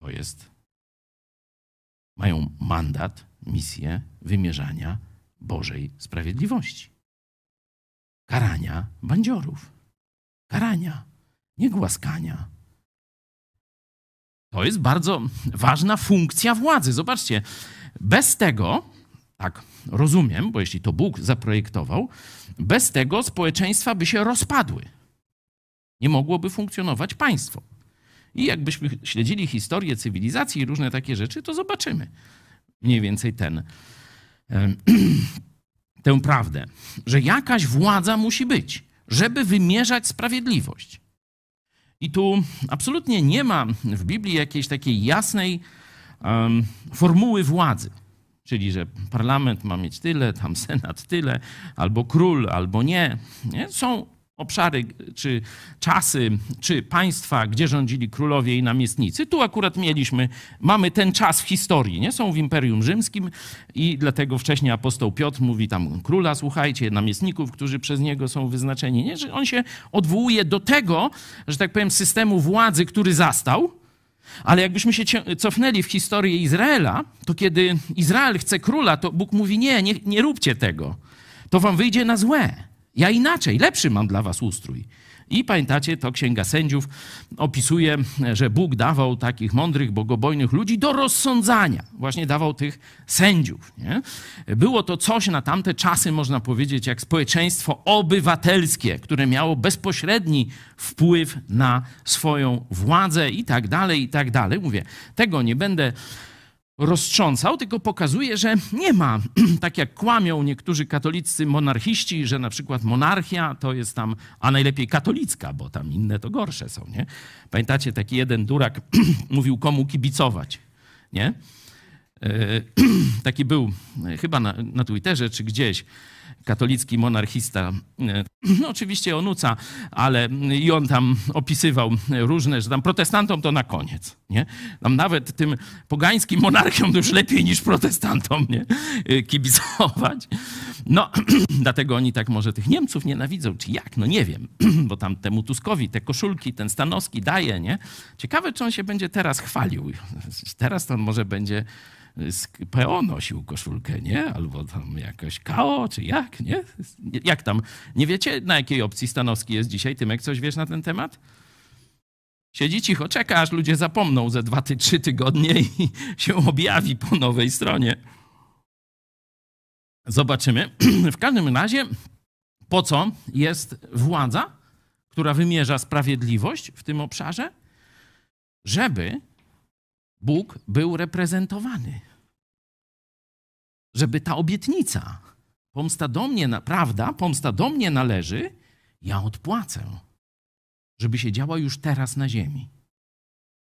To jest, mają mandat, misję wymierzania Bożej sprawiedliwości. Karania bandziorów. Karania nie głaskania. To jest bardzo ważna funkcja władzy. Zobaczcie, bez tego, tak rozumiem, bo jeśli to Bóg zaprojektował, bez tego społeczeństwa by się rozpadły. Nie mogłoby funkcjonować państwo. I jakbyśmy śledzili historię cywilizacji i różne takie rzeczy, to zobaczymy mniej więcej ten, tę prawdę, że jakaś władza musi być, żeby wymierzać sprawiedliwość. I tu absolutnie nie ma w Biblii jakiejś takiej jasnej um, formuły władzy. Czyli, że parlament ma mieć tyle, tam senat tyle, albo król, albo nie. nie? Są obszary, czy czasy, czy państwa, gdzie rządzili królowie i namiestnicy. Tu akurat mieliśmy, mamy ten czas w historii, nie? Są w Imperium Rzymskim i dlatego wcześniej apostoł Piotr mówi tam króla, słuchajcie, namiestników, którzy przez niego są wyznaczeni, nie? Że on się odwołuje do tego, że tak powiem, systemu władzy, który zastał, ale jakbyśmy się cofnęli w historię Izraela, to kiedy Izrael chce króla, to Bóg mówi: Nie, nie, nie róbcie tego. To wam wyjdzie na złe. Ja inaczej, lepszy mam dla was ustrój. I pamiętacie, to Księga Sędziów opisuje, że Bóg dawał takich mądrych, bogobojnych ludzi do rozsądzania. Właśnie dawał tych sędziów. Nie? Było to coś na tamte czasy, można powiedzieć, jak społeczeństwo obywatelskie, które miało bezpośredni wpływ na swoją władzę i tak dalej, i tak dalej. Mówię, tego nie będę roztrząsał, tylko pokazuje, że nie ma, tak jak kłamią niektórzy katolicy monarchiści, że na przykład monarchia to jest tam, a najlepiej katolicka, bo tam inne to gorsze są, nie? Pamiętacie, taki jeden durak mówił komu kibicować, nie? E, taki był chyba na, na Twitterze czy gdzieś katolicki monarchista, e, no oczywiście onuca, ale i on tam opisywał różne, że tam protestantom to na koniec, nie? Tam nawet tym pogańskim monarchiom to już lepiej niż protestantom, nie? E, kibicować. No, dlatego oni tak może tych Niemców nienawidzą, czy jak? No nie wiem, bo tam temu Tuskowi te koszulki, ten Stanowski daje, nie? Ciekawe, czy on się będzie teraz chwalił. Teraz to on może będzie z PO nosił koszulkę, nie? Albo tam jakoś KO, czy jak, nie? Jak tam? Nie wiecie, na jakiej opcji Stanowski jest dzisiaj? Tymek, coś wiesz na ten temat? Siedzi cicho, czeka, aż ludzie zapomną ze dwa, trzy tygodnie i się objawi po nowej stronie. Zobaczymy. W każdym razie, po co jest władza, która wymierza sprawiedliwość w tym obszarze? Żeby Bóg był reprezentowany. Żeby ta obietnica, pomsta do mnie, prawda, pomsta do mnie należy, ja odpłacę. Żeby się działa już teraz na ziemi.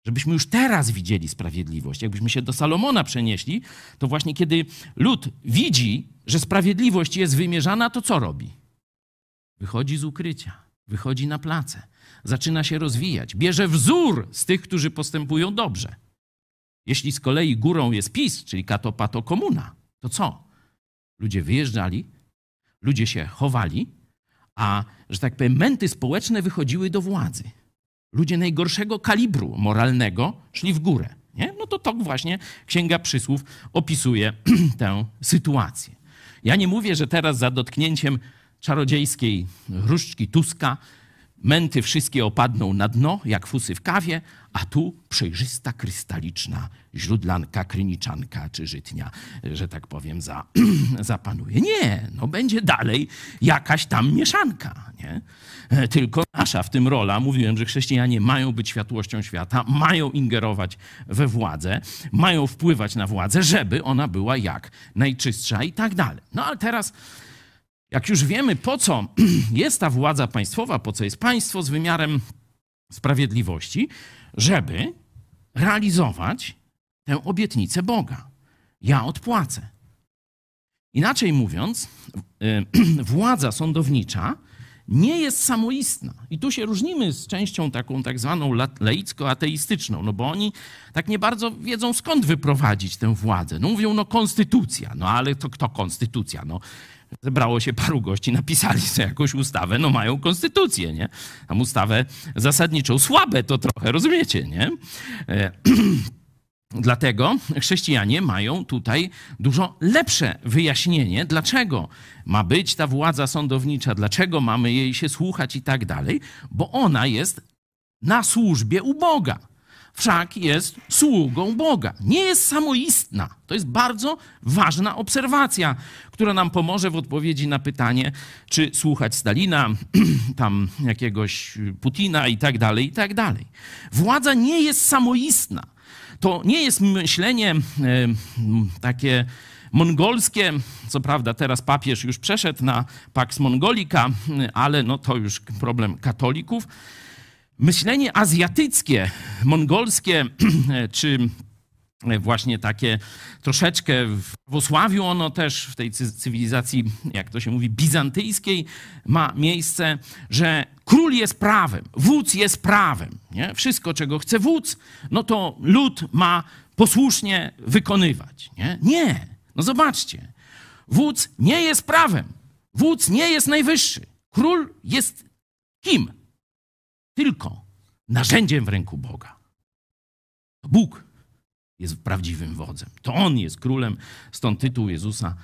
Żebyśmy już teraz widzieli sprawiedliwość. Jakbyśmy się do Salomona przenieśli, to właśnie kiedy lud widzi, że sprawiedliwość jest wymierzana, to co robi? Wychodzi z ukrycia, wychodzi na place, zaczyna się rozwijać, bierze wzór z tych, którzy postępują dobrze. Jeśli z kolei górą jest PiS, czyli kato pato komuna, to co? Ludzie wyjeżdżali, ludzie się chowali, a, że tak powiem, męty społeczne wychodziły do władzy. Ludzie najgorszego kalibru moralnego szli w górę. Nie? No to tak właśnie Księga Przysłów opisuje tę sytuację. Ja nie mówię, że teraz za dotknięciem czarodziejskiej różdżki Tuska Męty wszystkie opadną na dno, jak fusy w kawie, a tu przejrzysta, krystaliczna źródlanka, kryniczanka czy żytnia, że tak powiem, za, zapanuje. Nie, no będzie dalej jakaś tam mieszanka, nie? Tylko nasza w tym rola, mówiłem, że chrześcijanie mają być światłością świata, mają ingerować we władzę, mają wpływać na władzę, żeby ona była jak najczystsza i tak dalej. No ale teraz jak już wiemy, po co jest ta władza państwowa, po co jest państwo z wymiarem sprawiedliwości, żeby realizować tę obietnicę Boga. Ja odpłacę. Inaczej mówiąc, władza sądownicza nie jest samoistna. I tu się różnimy z częścią taką tak zwaną laicko-ateistyczną, no bo oni tak nie bardzo wiedzą skąd wyprowadzić tę władzę. No mówią, no konstytucja, no ale to kto konstytucja? No zebrało się paru gości, napisali sobie jakąś ustawę, no mają konstytucję, nie? Tam ustawę zasadniczą, słabe to trochę, rozumiecie, nie? Dlatego chrześcijanie mają tutaj dużo lepsze wyjaśnienie, dlaczego ma być ta władza sądownicza, dlaczego mamy jej się słuchać i tak dalej, bo ona jest na służbie u Boga wszak jest sługą Boga. Nie jest samoistna. To jest bardzo ważna obserwacja, która nam pomoże w odpowiedzi na pytanie, czy słuchać Stalina, tam jakiegoś Putina i tak dalej, i tak dalej. Władza nie jest samoistna. To nie jest myślenie e, takie mongolskie. Co prawda teraz papież już przeszedł na Pax Mongolica, ale no to już problem katolików Myślenie azjatyckie, mongolskie, czy właśnie takie troszeczkę w prawosławiu ono też, w tej cywilizacji, jak to się mówi, bizantyjskiej ma miejsce, że król jest prawem, wódz jest prawem. Nie? Wszystko, czego chce wódz, no to lud ma posłusznie wykonywać. Nie? nie. No zobaczcie, wódz nie jest prawem, wódz nie jest najwyższy. Król jest kim? Tylko narzędziem w ręku Boga. Bóg jest prawdziwym wodzem. To On jest królem, stąd tytuł Jezusa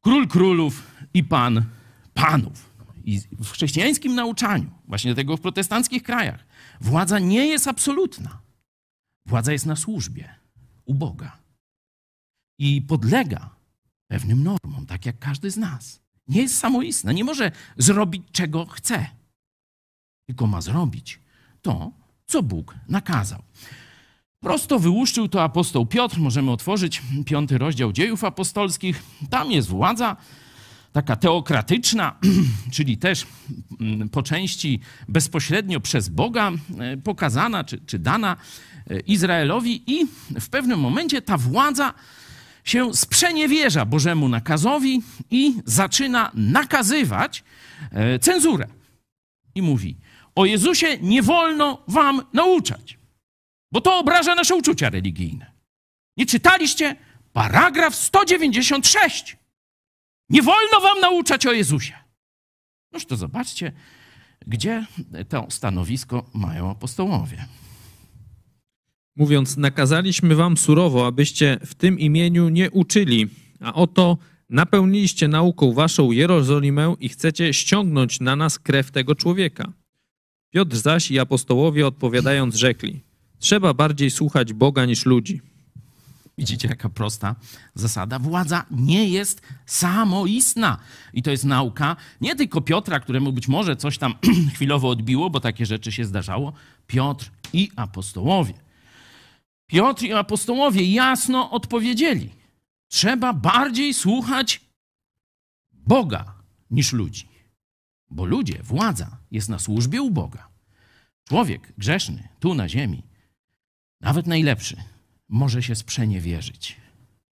Król królów i Pan panów. I w chrześcijańskim nauczaniu, właśnie tego w protestanckich krajach, władza nie jest absolutna. Władza jest na służbie u Boga i podlega pewnym normom, tak jak każdy z nas. Nie jest samoistna, nie może zrobić czego chce, tylko ma zrobić to, co Bóg nakazał. Prosto wyłuszczył to apostoł Piotr. Możemy otworzyć piąty rozdział dziejów apostolskich. Tam jest władza taka teokratyczna, czyli też mm, po części bezpośrednio przez Boga e, pokazana czy, czy dana e, Izraelowi, i w pewnym momencie ta władza się sprzeniewierza Bożemu nakazowi i zaczyna nakazywać e, cenzurę. I mówi: O Jezusie nie wolno wam nauczać bo to obraża nasze uczucia religijne. Nie czytaliście? Paragraf 196. Nie wolno wam nauczać o Jezusie. Noż to zobaczcie, gdzie to stanowisko mają apostołowie. Mówiąc, nakazaliśmy wam surowo, abyście w tym imieniu nie uczyli, a oto napełniliście nauką waszą Jerozolimę i chcecie ściągnąć na nas krew tego człowieka. Piotr zaś i apostołowie odpowiadając rzekli – Trzeba bardziej słuchać Boga niż ludzi. Widzicie, jaka prosta zasada. Władza nie jest samoistna. I to jest nauka nie tylko Piotra, któremu być może coś tam chwilowo odbiło, bo takie rzeczy się zdarzało. Piotr i apostołowie. Piotr i apostołowie jasno odpowiedzieli: Trzeba bardziej słuchać Boga niż ludzi. Bo ludzie, władza jest na służbie u Boga. Człowiek grzeszny tu na ziemi nawet najlepszy, może się sprzeniewierzyć.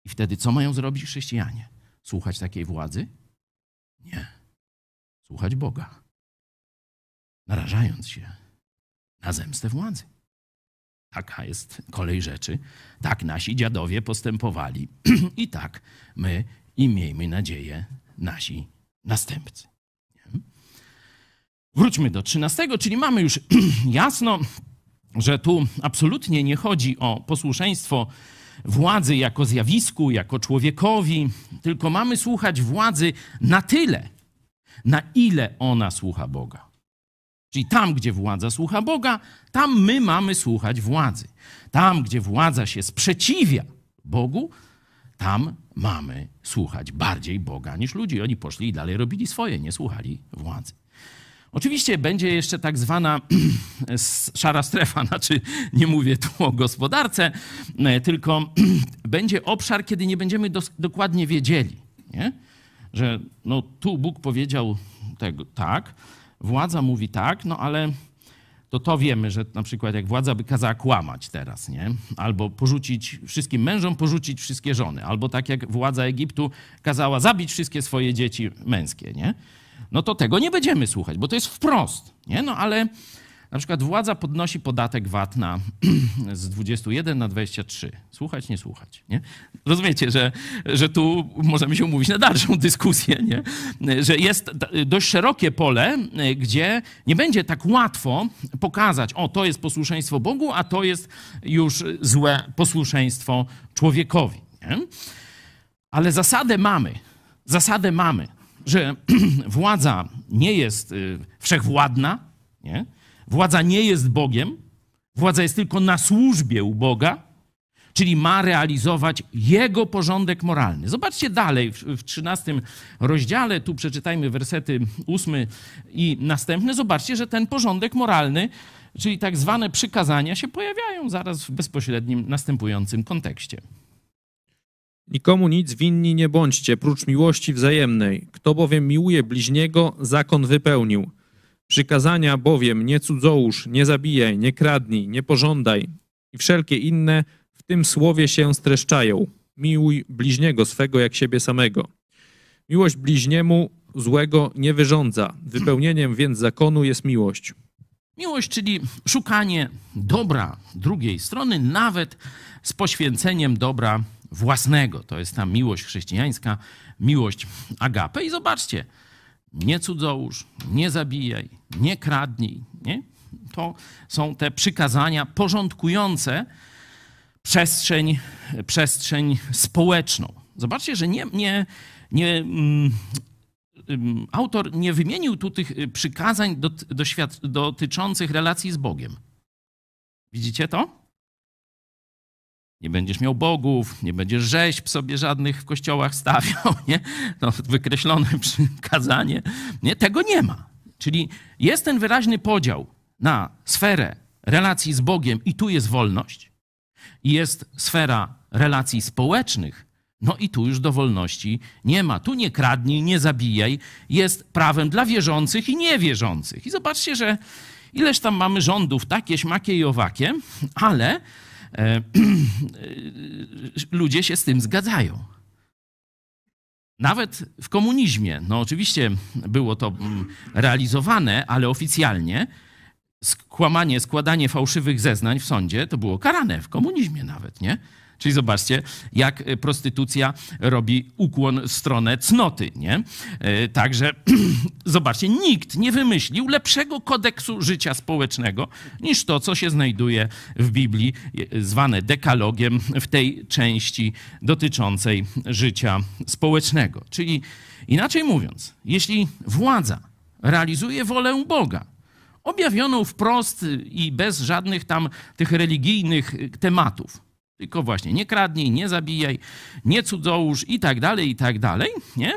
I wtedy co mają zrobić chrześcijanie? Słuchać takiej władzy? Nie. Słuchać Boga. Narażając się na zemstę władzy. Taka jest kolej rzeczy. Tak nasi dziadowie postępowali. I tak my i miejmy nadzieję nasi następcy. Wróćmy do 13, czyli mamy już jasno że tu absolutnie nie chodzi o posłuszeństwo władzy jako zjawisku, jako człowiekowi, tylko mamy słuchać władzy na tyle, na ile ona słucha Boga. Czyli tam, gdzie władza słucha Boga, tam my mamy słuchać władzy. Tam, gdzie władza się sprzeciwia Bogu, tam mamy słuchać bardziej Boga niż ludzi. Oni poszli i dalej robili swoje, nie słuchali władzy. Oczywiście będzie jeszcze tak zwana szara strefa, znaczy nie mówię tu o gospodarce, e, tylko będzie obszar, kiedy nie będziemy dokładnie wiedzieli, nie? że no, tu Bóg powiedział tego, tak, władza mówi tak, no ale to to wiemy, że na przykład jak władza by kazała kłamać teraz, nie? Albo porzucić wszystkim mężom, porzucić wszystkie żony. Albo tak jak władza Egiptu kazała zabić wszystkie swoje dzieci męskie, nie? No to tego nie będziemy słuchać, bo to jest wprost. Nie? No ale na przykład władza podnosi podatek VAT na, z 21 na 23. Słuchać, nie słuchać. Nie? Rozumiecie, że, że tu możemy się umówić na dalszą dyskusję, nie? że jest dość szerokie pole, gdzie nie będzie tak łatwo pokazać, o to jest posłuszeństwo Bogu, a to jest już złe posłuszeństwo człowiekowi. Nie? Ale zasadę mamy. Zasadę mamy że władza nie jest y, wszechwładna, nie? władza nie jest Bogiem, władza jest tylko na służbie u Boga, czyli ma realizować Jego porządek moralny. Zobaczcie dalej w, 13 rozdziale, tu przeczytajmy wersety 8 i następne. Zobaczcie, że ten porządek moralny, czyli tak zwane przykazania, się pojawiają zaraz w bezpośrednim następującym kontekście. Nikomu nic winni nie bądźcie, prócz miłości wzajemnej. Kto bowiem miłuje bliźniego, zakon wypełnił. Przykazania bowiem nie cudzołóż, nie zabijaj, nie kradnij, nie pożądaj i wszelkie inne w tym słowie się streszczają. Miłuj bliźniego swego jak siebie samego. Miłość bliźniemu złego nie wyrządza. Wypełnieniem więc zakonu jest miłość. Miłość, czyli szukanie dobra drugiej strony, nawet z poświęceniem dobra własnego. To jest ta miłość chrześcijańska, miłość agape. I zobaczcie, nie cudzołóż, nie zabijaj, nie kradnij. Nie? To są te przykazania porządkujące przestrzeń, przestrzeń społeczną. Zobaczcie, że nie, nie, nie, mm, ym, autor nie wymienił tu tych y, przykazań dotyczących relacji z Bogiem. Widzicie to? Nie będziesz miał bogów, nie będziesz rzeźb sobie żadnych w kościołach stawiał, nie? To wykreślone przykazanie. Nie, tego nie ma. Czyli jest ten wyraźny podział na sferę relacji z Bogiem i tu jest wolność. I jest sfera relacji społecznych, no i tu już do wolności nie ma. Tu nie kradnij, nie zabijaj. Jest prawem dla wierzących i niewierzących. I zobaczcie, że ileż tam mamy rządów, takie, śmakie i owakie, ale ludzie się z tym zgadzają. Nawet w komunizmie, no oczywiście było to mm, realizowane, ale oficjalnie skłamanie, składanie fałszywych zeznań w sądzie to było karane w komunizmie nawet, nie? Czyli zobaczcie, jak prostytucja robi ukłon w stronę cnoty, nie? E, Także zobaczcie, nikt nie wymyślił lepszego kodeksu życia społecznego niż to, co się znajduje w Biblii, e, zwane dekalogiem w tej części dotyczącej życia społecznego. Czyli inaczej mówiąc, jeśli władza realizuje wolę Boga, objawioną wprost i bez żadnych tam tych religijnych tematów, tylko właśnie nie kradnij, nie zabijaj, nie cudzołóż i tak dalej, i tak dalej, nie?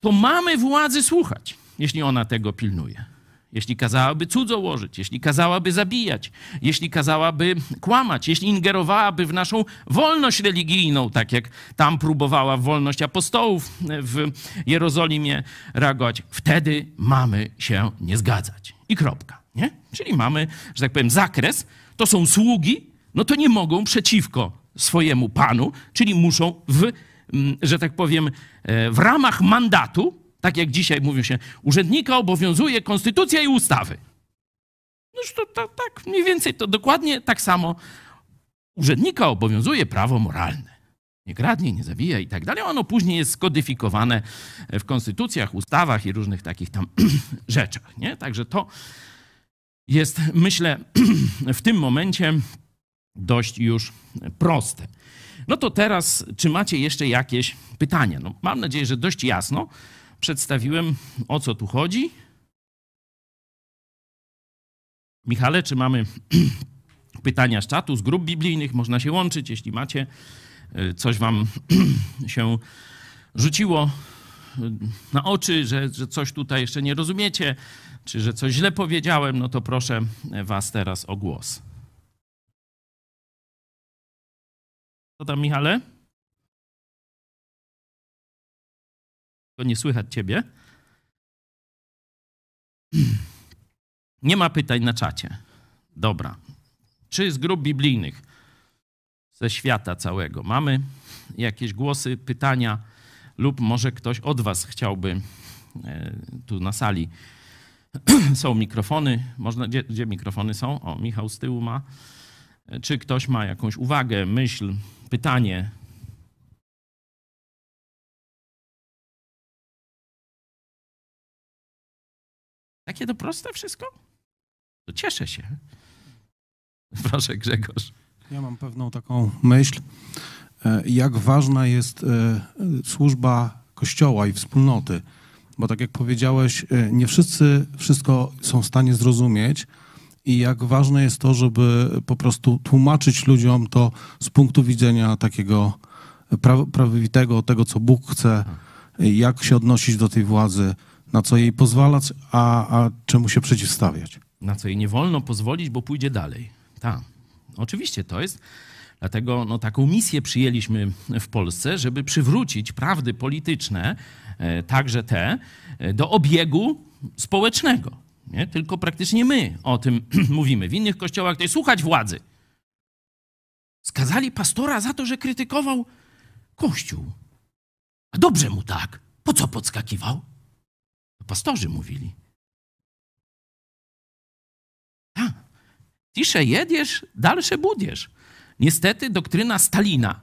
To mamy władzy słuchać, jeśli ona tego pilnuje. Jeśli kazałaby cudzołożyć, jeśli kazałaby zabijać, jeśli kazałaby kłamać, jeśli ingerowałaby w naszą wolność religijną, tak jak tam próbowała wolność apostołów w Jerozolimie reagować, wtedy mamy się nie zgadzać. I kropka, nie? Czyli mamy, że tak powiem, zakres, to są sługi, no to nie mogą przeciwko swojemu panu, czyli muszą w, że tak powiem, w ramach mandatu, tak jak dzisiaj mówi się, urzędnika obowiązuje konstytucja i ustawy. No to, to tak mniej więcej to dokładnie tak samo urzędnika obowiązuje prawo moralne. Nie kradnie, nie zabija i tak dalej. Ono później jest skodyfikowane w konstytucjach, ustawach i różnych takich tam rzeczach. Nie? Także to jest, myślę, w tym momencie dość już proste. No to teraz, czy macie jeszcze jakieś pytania? No, mam nadzieję, że dość jasno przedstawiłem, o co tu chodzi. Michale, czy mamy pytania z czatu, z grup biblijnych? Można się łączyć, jeśli macie. Coś wam się rzuciło na oczy, że, że coś tutaj jeszcze nie rozumiecie, czy że coś źle powiedziałem, no to proszę was teraz o głos. Co tam, Michale? To nie słychać ciebie. Nie ma pytań na czacie. Dobra. Czy z grup biblijnych ze świata całego mamy jakieś głosy, pytania, lub może ktoś od Was chciałby tu na sali. Są mikrofony. Można, gdzie, gdzie mikrofony są? O, Michał z tyłu ma. Czy ktoś ma jakąś uwagę, myśl, pytanie? Takie to proste wszystko? To cieszę się. Proszę, Grzegorz. Ja mam pewną taką myśl, jak ważna jest służba Kościoła i wspólnoty. Bo tak jak powiedziałeś, nie wszyscy wszystko są w stanie zrozumieć i jak ważne jest to, żeby po prostu tłumaczyć ludziom to z punktu widzenia takiego prawowitego, tego, co Bóg chce, jak się odnosić do tej władzy, na co jej pozwalać, a, a czemu się przeciwstawiać. Na co jej nie wolno pozwolić, bo pójdzie dalej. Tak. Oczywiście to jest. Dlatego no, taką misję przyjęliśmy w Polsce, żeby przywrócić prawdy polityczne, także te, do obiegu społecznego. Nie? Tylko praktycznie my o tym mówimy. W innych kościołach to jest słuchać władzy. Skazali pastora za to, że krytykował Kościół. A dobrze mu tak. Po co podskakiwał? Pastorzy mówili. A, cisze jedziesz, dalsze budziesz. Niestety doktryna Stalina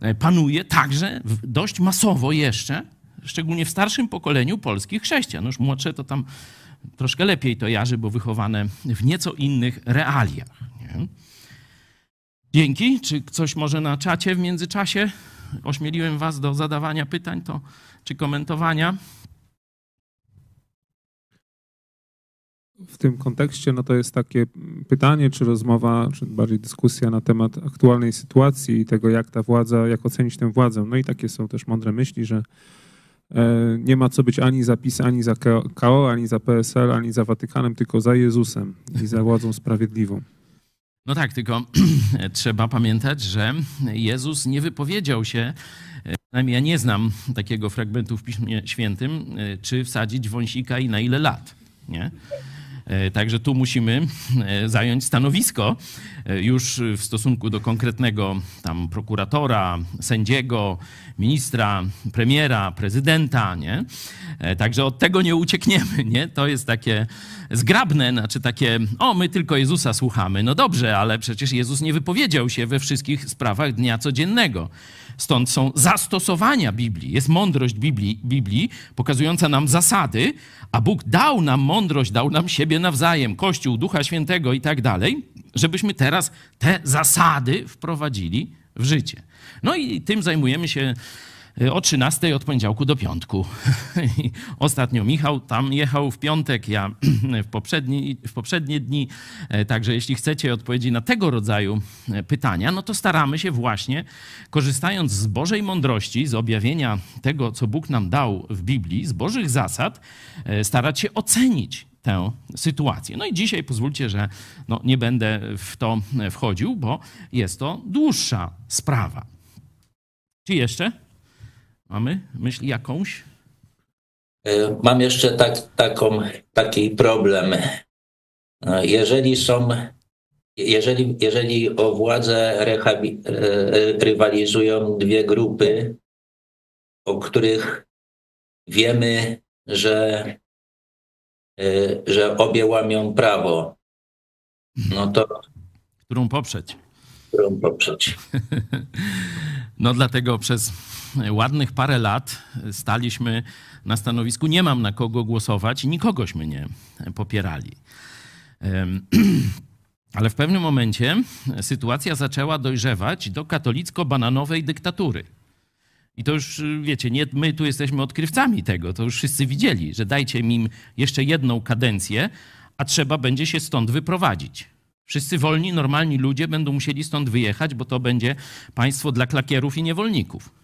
e, panuje także dość masowo jeszcze, szczególnie w starszym pokoleniu polskich chrześcijan. Już młodsze to tam troszkę lepiej to jarzy, bo wychowane w nieco innych realiach. Nie? Dzięki. Czy coś może na czacie w międzyczasie? Ośmieliłem was do zadawania pytań to, czy komentowania. W tym kontekście no to jest takie pytanie, czy rozmowa, czy bardziej dyskusja na temat aktualnej sytuacji i tego, jak ta władza, jak ocenić tę władzę. No i takie są też mądre myśli, że nie ma co być ani za PiS, ani za KO, ani za PSL, ani za Watykanem, tylko za Jezusem i za władzą sprawiedliwą. No tak, tylko trzeba pamiętać, że Jezus nie wypowiedział się, e, ja nie znam takiego fragmentu w Piśmie Świętym, e, czy wsadzić wąsika i na ile lat. Nie? E, Także tu musimy e, zająć stanowisko e, już w stosunku do konkretnego tam prokuratora, sędziego, ministra, premiera, prezydenta, nie? Także od tego nie uciekniemy, nie? To jest takie zgrabne, znaczy takie, o, my tylko Jezusa słuchamy. No dobrze, ale przecież Jezus nie wypowiedział się we wszystkich sprawach dnia codziennego. Stąd są zastosowania Biblii. Jest mądrość Biblii, Biblii pokazująca nam zasady, a Bóg dał nam mądrość, dał nam siebie nawzajem, Kościół, Ducha Świętego i tak dalej, żebyśmy teraz te zasady wprowadzili w życie. No i tym zajmujemy się o 13 od poniedziałku do piątku. Ostatnio Michał tam jechał w piątek, ja w, poprzedni, w poprzednie dni. E, Także jeśli chcecie odpowiedzi na tego rodzaju e, pytania, no to staramy się właśnie, korzystając z Bożej mądrości, z objawienia tego, co Bóg nam dał w Biblii, z Bożych zasad, e, starać się ocenić tę sytuację. No i dzisiaj pozwólcie, że no, nie będę w to wchodził, bo jest to dłuższa sprawa. Czy jeszcze mamy myśl jakąś? Y, Mam jeszcze tak, taką, taki problem. Y, Jeżeli są, jeżeli, jeżeli o władzę rehabi, y, rywalizują dwie grupy, o których wiemy, że, że obie łamią prawo, no to Którą poprzeć? którą poprzeć? No dlatego przez ładnych parę lat staliśmy na stanowisku nie mam na kogo głosować i nikogośmy nie popierali. Ale w pewnym momencie sytuacja zaczęła dojrzewać do katolicko-bananowej dyktatury. I to już, wiecie, nie my tu jesteśmy odkrywcami tego, to już wszyscy widzieli, że dajcie im jeszcze jedną kadencję, a trzeba będzie się stąd wyprowadzić. Wszyscy wolni, normalni ludzie będą musieli stąd wyjechać, bo to będzie państwo dla klakierów i niewolników.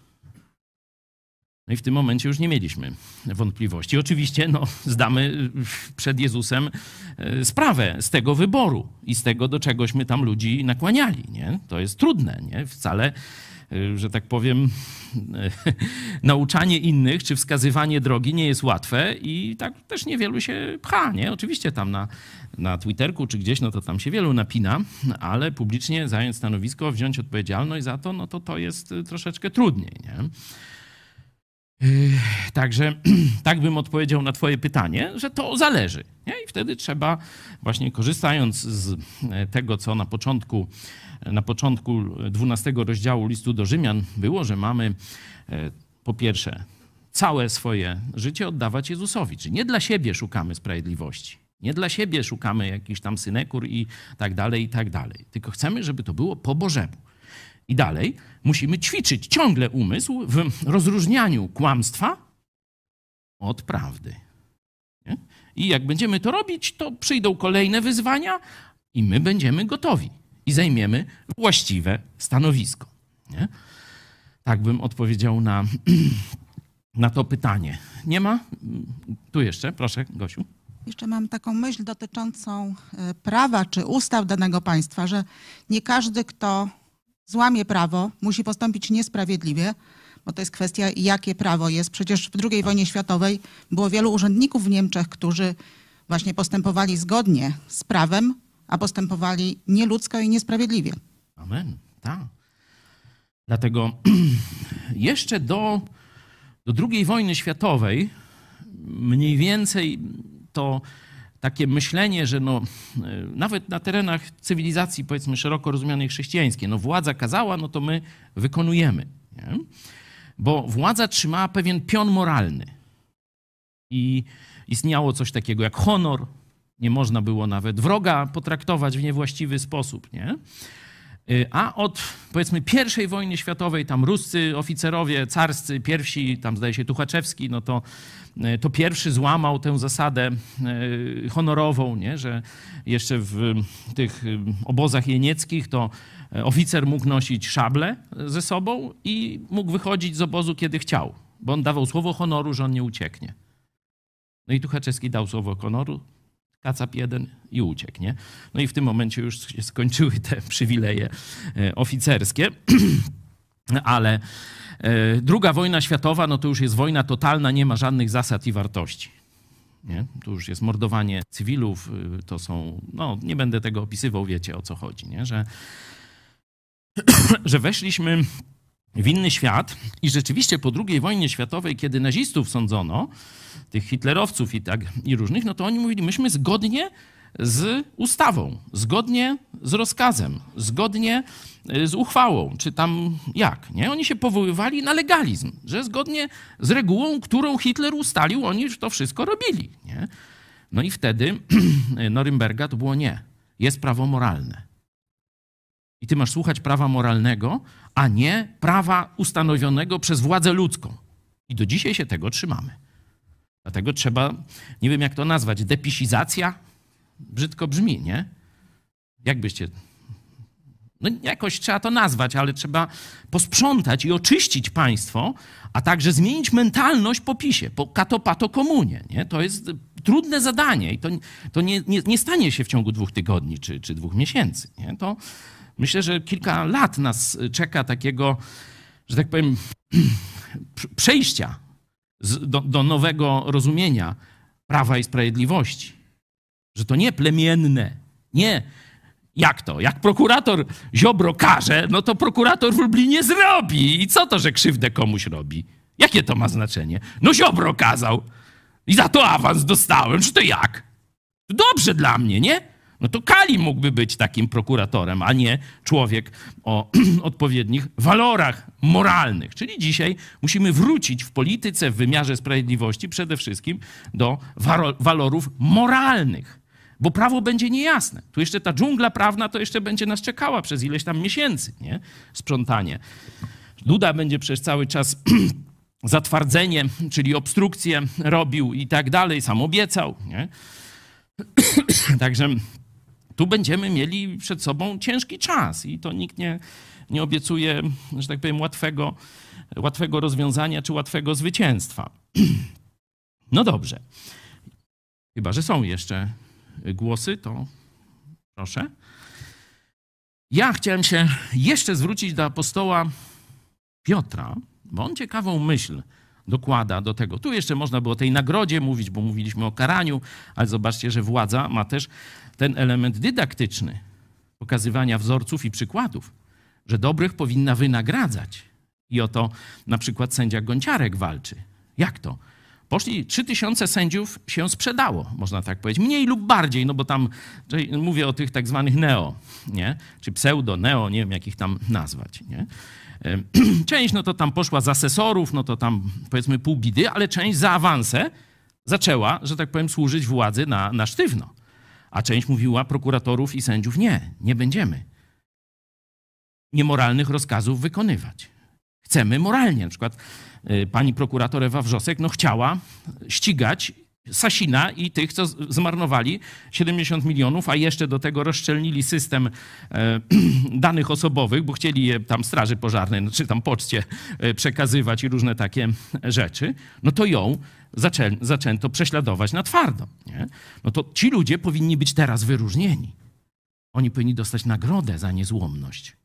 No i w tym momencie już nie mieliśmy wątpliwości. Oczywiście no, zdamy przed Jezusem e, sprawę z tego wyboru i z tego, do czegośmy tam ludzi nakłaniali. Nie? To jest trudne. Nie? Wcale, e, że tak powiem, nauczanie innych czy wskazywanie drogi nie jest łatwe i tak też niewielu się pcha. Nie? Oczywiście tam na, na Twitterku czy gdzieś, no to tam się wielu napina, ale publicznie zająć stanowisko, wziąć odpowiedzialność za to, no to to jest y, troszeczkę trudniej. Nie? Yy, Także tak bym odpowiedział na Twoje pytanie, że to zależy. Nie? I wtedy trzeba, właśnie korzystając z e, tego, co na początku, na początku 12 rozdziału listu do Rzymian było, że mamy e, po pierwsze całe swoje życie oddawać Jezusowi. Czyli nie dla siebie szukamy sprawiedliwości. Nie dla siebie szukamy jakichś tam synekur i tak dalej, i tak dalej. Tylko chcemy, żeby to było po Bożemu. I dalej musimy ćwiczyć ciągle umysł w rozróżnianiu kłamstwa od prawdy. Nie? I jak będziemy to robić, to przyjdą kolejne wyzwania i my będziemy gotowi i zajmiemy właściwe stanowisko. Nie? Tak bym odpowiedział na, na to pytanie. Nie ma? Tu jeszcze, proszę, Gosiu. Jeszcze mam taką myśl dotyczącą e, prawa czy ustaw danego państwa, że nie każdy, kto złamie prawo, musi postąpić niesprawiedliwie, bo to jest kwestia, jakie prawo jest. Przecież w II wojnie światowej było wielu urzędników w Niemczech, którzy właśnie postępowali zgodnie z prawem, a postępowali nieludzko i niesprawiedliwie. Amen. Tak. Dlatego jeszcze do, do II wojny światowej mniej więcej to takie myślenie, że no, e, nawet na terenach cywilizacji, powiedzmy, szeroko rozumianej chrześcijańskiej, no władza kazała, no to my wykonujemy. Nie? Bo władza trzymała pewien pion moralny. I istniało coś takiego jak honor. Nie można było nawet wroga potraktować w niewłaściwy sposób. Nie? Y, A od powiedzmy pierwszej wojny światowej, tam ruscy oficerowie carscy, pierwsi, tam zdaje się Tuchaczewski, no to, y, to pierwszy złamał tę zasadę y, honorową, nie? że jeszcze w tych obozach jenieckich to oficer mógł nosić szable ze sobą i mógł wychodzić z obozu kiedy chciał, bo on dawał słowo honoru, że on nie ucieknie. No i Tuchaczewski dał słowo honoru, kacap jeden i uciekł, nie? No i w tym momencie już się skończyły te przywileje e, oficerskie, ale e, druga wojna światowa, no to już jest wojna totalna, nie ma żadnych zasad i wartości. Nie? Tu już jest mordowanie cywilów, y, to są, no nie będę tego opisywał, wiecie o co chodzi, nie? Że, że weszliśmy w inny świat i rzeczywiście po II wojnie światowej, kiedy nazistów sądzono, tych hitlerowców i tak i różnych, no to oni mówili, myśmy zgodnie z ustawą, zgodnie z rozkazem, zgodnie y, z uchwałą, czy tam jak, nie? Oni się powoływali na legalizm, że zgodnie z regułą, którą Hitler ustalił, oni już to wszystko robili, nie? No i wtedy Norymberga to było nie. Jest prawo moralne. I ty masz słuchać prawa moralnego, a nie prawa ustanowionego przez władzę ludzką. I do dzisiaj się tego trzymamy. Dlatego trzeba, nie wiem jak to nazwać, depisizacja? Brzydko brzmi, nie? Jak byście. No jakoś trzeba to nazwać, ale trzeba posprzątać i oczyścić państwo, a także zmienić mentalność po PiSie, po katopato komunie. Nie? To jest trudne zadanie i to, to nie, nie, nie stanie się w ciągu dwóch tygodni czy, czy dwóch miesięcy. Nie? To myślę, że kilka lat nas czeka takiego, że tak powiem, przejścia do, do nowego rozumienia prawa i sprawiedliwości. Że to nie plemienne, nie. Jak to? Jak prokurator Ziobro każe, no to prokurator w Lublinie zrobi. I co to, że krzywdę komuś robi? Jakie to ma znaczenie? No Ziobro kazał. I za to awans dostałem. Czy to jak? Dobrze dla mnie, nie? No to Kali mógłby być takim prokuratorem, a nie człowiek o odpowiednich walorach moralnych. Czyli dzisiaj musimy wrócić w polityce, w wymiarze sprawiedliwości przede wszystkim do walorów moralnych, bo prawo będzie niejasne. Tu jeszcze ta dżungla prawna to jeszcze będzie nas czekała przez ileś tam miesięcy, nie? Sprzątanie. Duda będzie przez cały czas zatwardzenie, czyli obstrukcję robił i tak dalej, sam obiecał, nie? Także tu będziemy mieli przed sobą ciężki czas i to nikt nie, nie obiecuje, że tak powiem, łatwego, łatwego rozwiązania czy łatwego zwycięstwa. No dobrze. Chyba, że są jeszcze głosy, to proszę. Ja chciałem się jeszcze zwrócić do apostoła Piotra, bo on ciekawą myśl dokłada do tego. Tu jeszcze można było o tej nagrodzie mówić, bo mówiliśmy o karaniu, ale zobaczcie, że władza ma też ten element dydaktyczny, pokazywania wzorców i przykładów, że dobrych powinna wynagradzać. I o to na przykład sędzia Gonciarek walczy. Jak to? Poszli, trzy tysiące sędziów się sprzedało, można tak powiedzieć. Mniej lub bardziej, no bo tam mówię o tych tak zwanych neo, nie? czy pseudo, neo, nie wiem jak ich tam nazwać. Nie? Część no to tam poszła z asesorów, no to tam powiedzmy pół bidy, ale część za awanse zaczęła, że tak powiem, służyć władzy na, na sztywno. A część mówiła prokuratorów i sędziów nie, nie będziemy niemoralnych rozkazów wykonywać. Chcemy moralnie. Na przykład y, pani prokurator Ewa Wrzosek no, chciała ścigać Sasina i tych, co zmarnowali 70 milionów, a jeszcze do tego rozszczelnili system e, danych osobowych, bo chcieli je tam straży pożarnej, czy tam poczcie e, przekazywać i różne takie rzeczy, no to ją zaczę, zaczęto prześladować na twardo. Nie? No to ci ludzie powinni być teraz wyróżnieni. Oni powinni dostać nagrodę za niezłomność.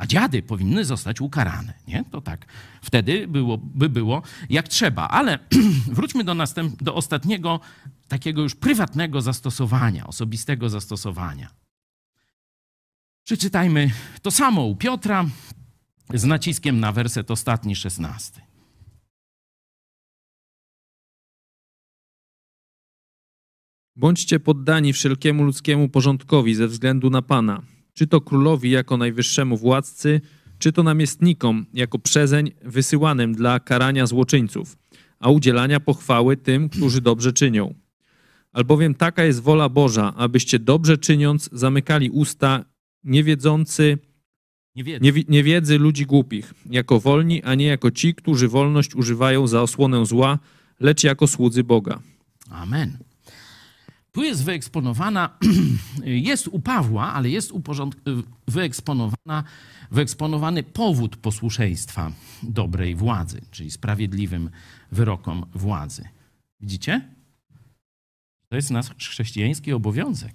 A dziady powinny zostać ukarane. Nie? To tak wtedy było, by było jak trzeba. Ale wróćmy do, następ, do ostatniego, takiego już prywatnego zastosowania, osobistego zastosowania. Przeczytajmy to samo u Piotra z naciskiem na werset ostatni, szesnasty. Bądźcie poddani wszelkiemu ludzkiemu porządkowi ze względu na Pana, czy to królowi jako najwyższemu władcy, czy to namiestnikom jako przezeń wysyłanym dla karania złoczyńców, a udzielania pochwały tym, którzy dobrze czynią. Albowiem taka jest wola Boża, abyście dobrze czyniąc zamykali usta niewiedzący, Niewiedzy. niewi- niewiedzy ludzi głupich, jako wolni, a nie jako ci, którzy wolność używają za osłonę zła, lecz jako słudzy Boga. Amen. Tu jest wyeksponowana, jest u Pawła, ale jest uporząd... wyeksponowana, wyeksponowany powód posłuszeństwa dobrej władzy, czyli sprawiedliwym wyrokom władzy. Widzicie? To jest nasz chrześcijański obowiązek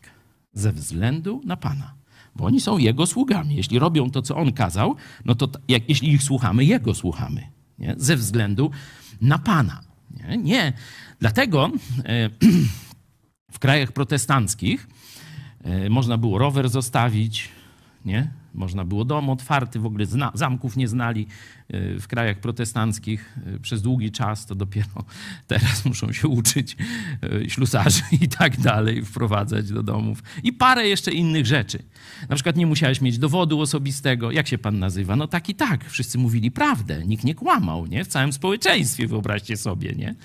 ze względu na Pana. Bo oni są Jego sługami. Jeśli robią to, co On kazał, no to jak, jeśli ich słuchamy, Jego słuchamy. Nie? Ze względu na Pana. Nie? nie. Dlatego e, w krajach protestanckich e, można było rower zostawić, nie? Można było dom otwarty, w ogóle zna, zamków nie znali e, w krajach protestanckich e, przez długi czas, to dopiero teraz muszą się uczyć ślusarzy i tak dalej, wprowadzać do domów. I parę jeszcze innych rzeczy. Na przykład nie musiałeś mieć dowodu osobistego. Jak się pan nazywa? No tak i tak. Wszyscy mówili prawdę. Nikt nie kłamał, nie? W całym społeczeństwie, wyobraźcie sobie, nie?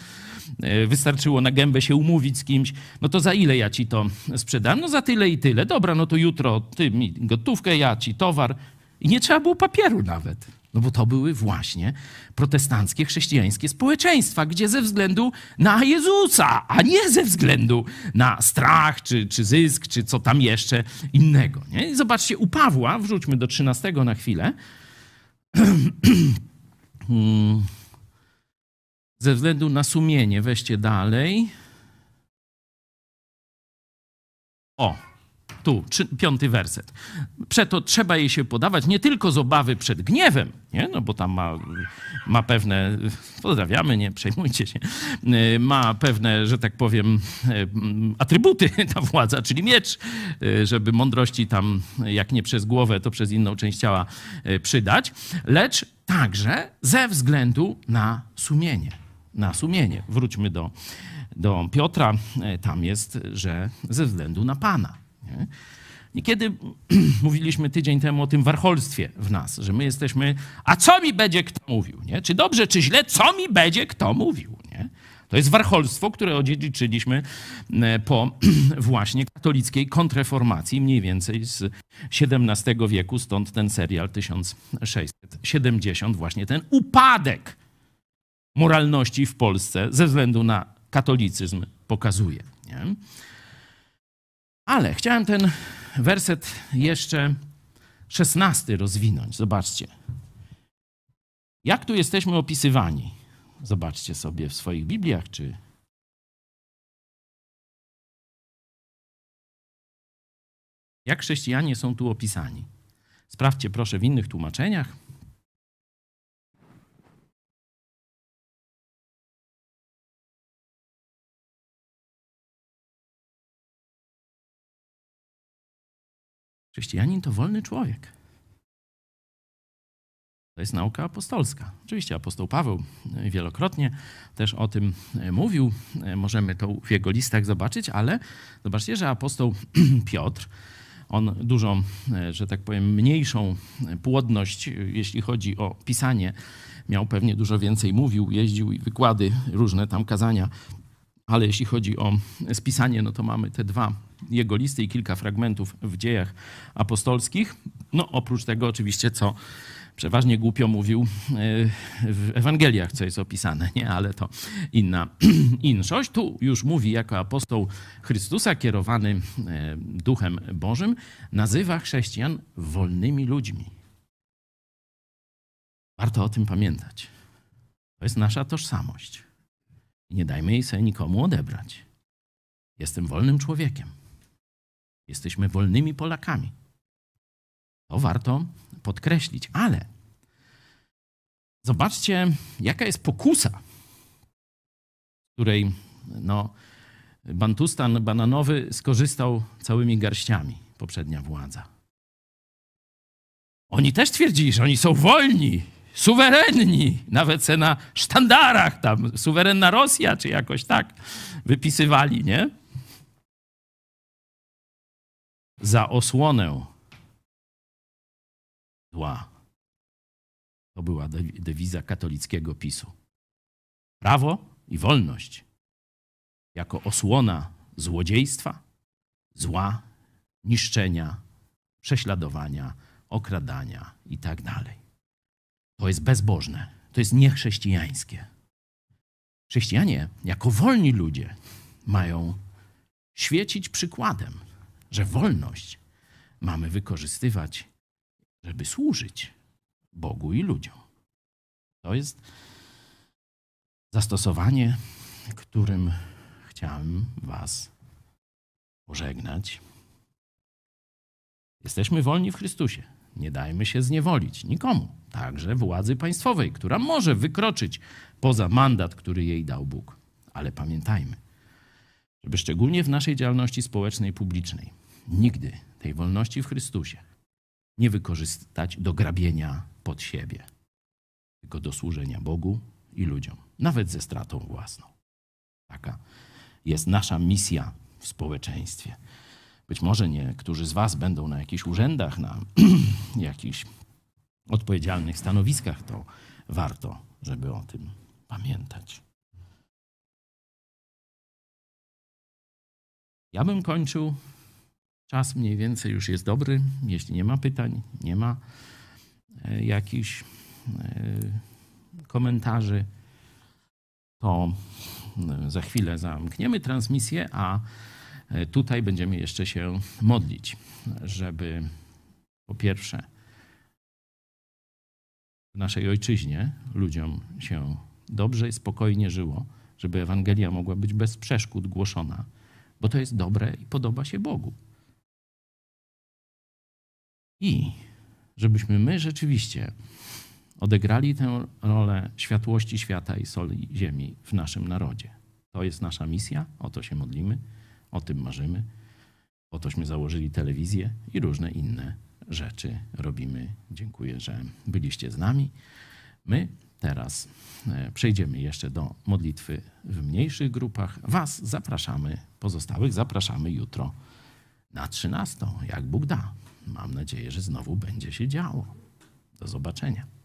E, Wystarczyło na gębę się umówić z kimś, no to za ile ja ci to sprzedam? No za tyle i tyle. Dobra, no to jutro ty mi gotówkę, ja ci towar. I nie trzeba było papieru nawet. No bo to były właśnie protestanckie, chrześcijańskie społeczeństwa, gdzie ze względu na Jezusa, a nie ze względu na strach, czy, czy zysk, czy co tam jeszcze innego. Nie? I zobaczcie, u Pawła, wrzućmy do 13 na chwilę. Ze względu na sumienie, weźcie dalej. O, tu, piąty werset. Przeto trzeba jej się podawać nie tylko z obawy przed gniewem, nie? No bo tam ma, ma pewne, pozdrawiamy, nie przejmujcie się, ma pewne, że tak powiem, atrybuty ta władza, czyli miecz, żeby mądrości tam, jak nie przez głowę, to przez inną część ciała przydać, lecz także ze względu na sumienie. Na sumienie. Wróćmy do, do Piotra. Tam jest, że ze względu na Pana. Nie? Niekiedy mówiliśmy tydzień temu o tym warcholstwie w nas, że my jesteśmy, a co mi będzie kto mówił? Nie? Czy dobrze, czy źle, co mi będzie kto mówił? Nie? To jest warcholstwo, które odziedziczyliśmy po właśnie katolickiej kontreformacji, mniej więcej z XVII wieku, stąd ten serial 1670, właśnie ten upadek moralności w Polsce ze względu na katolicyzm pokazuje. Nie? Ale chciałem ten werset jeszcze szesnasty rozwinąć. Zobaczcie. Jak tu jesteśmy opisywani? Zobaczcie sobie w swoich Bibliach, czy jak chrześcijanie są tu opisani. Sprawdźcie proszę w innych tłumaczeniach. Chrześcijanin to wolny człowiek. To jest nauka apostolska. Oczywiście apostoł Paweł wielokrotnie też o tym mówił. Możemy to w jego listach zobaczyć, ale zobaczcie, że apostoł Piotr, on dużo, że tak powiem, mniejszą płodność, jeśli chodzi o pisanie, miał pewnie dużo więcej mówił, jeździł i wykłady, różne tam kazania ale jeśli chodzi o spisanie, no to mamy te dwa jego listy i kilka fragmentów w dziejach apostolskich. No oprócz tego oczywiście, co przeważnie głupio mówił w Ewangeliach, co jest opisane, nie? Ale to inna inszość. Tu już mówi jako apostoł Chrystusa, kierowany Duchem Bożym, nazywa chrześcijan wolnymi ludźmi. Warto o tym pamiętać. To jest nasza tożsamość. Nie dajmy jej sobie nikomu odebrać. Jestem wolnym człowiekiem. Jesteśmy wolnymi Polakami. To warto podkreślić, ale zobaczcie, jaka jest pokusa, której no, Bantustan bananowy skorzystał całymi garściami, poprzednia władza. Oni też twierdzili, że oni są wolni, suwerenni, nawet se na sztandarach tam, suwerenna Rosja, czy jakoś tak wypisywali, nie? Za osłonę zła. To była dewiza katolickiego PiSu. Prawo i wolność jako osłona złodziejstwa, zła, niszczenia, prześladowania, okradania itd. Tak to jest bezbożne, to jest niechrześcijańskie. Chrześcijanie, jako wolni ludzie, mają świecić przykładem, że wolność mamy wykorzystywać, żeby służyć Bogu i ludziom. To jest zastosowanie, którym chciałem Was pożegnać. Jesteśmy wolni w Chrystusie. Nie dajmy się zniewolić nikomu, także władzy państwowej, która może wykroczyć poza mandat, który jej dał Bóg. Ale pamiętajmy, żeby szczególnie w naszej działalności społecznej, publicznej, nigdy tej wolności w Chrystusie nie wykorzystać do grabienia pod siebie, tylko do służenia Bogu i ludziom, nawet ze stratą własną. Taka jest nasza misja w społeczeństwie. Być może niektórzy z Was będą na jakichś urzędach, na jakichś odpowiedzialnych stanowiskach, to warto, żeby o tym pamiętać. Ja bym kończył. Czas mniej więcej już jest dobry. Jeśli nie ma pytań, nie ma e, jakichś e, komentarzy, to e, za chwilę zamkniemy transmisję, a tutaj będziemy jeszcze się modlić, żeby po pierwsze w naszej ojczyźnie ludziom się dobrze i spokojnie żyło, żeby Ewangelia mogła być bez przeszkód głoszona, bo to jest dobre i podoba się Bogu. I żebyśmy my rzeczywiście odegrali tę rolę światłości świata i soli ziemi w naszym narodzie. To jest nasza misja, o to się modlimy, o tym marzymy, o tośmy założyli telewizję i różne inne rzeczy robimy. Dziękuję, że byliście z nami. My teraz e, przejdziemy jeszcze do modlitwy w mniejszych grupach. Was zapraszamy, pozostałych zapraszamy jutro na 13, jak Bóg da. Mam nadzieję, że znowu będzie się działo. Do zobaczenia.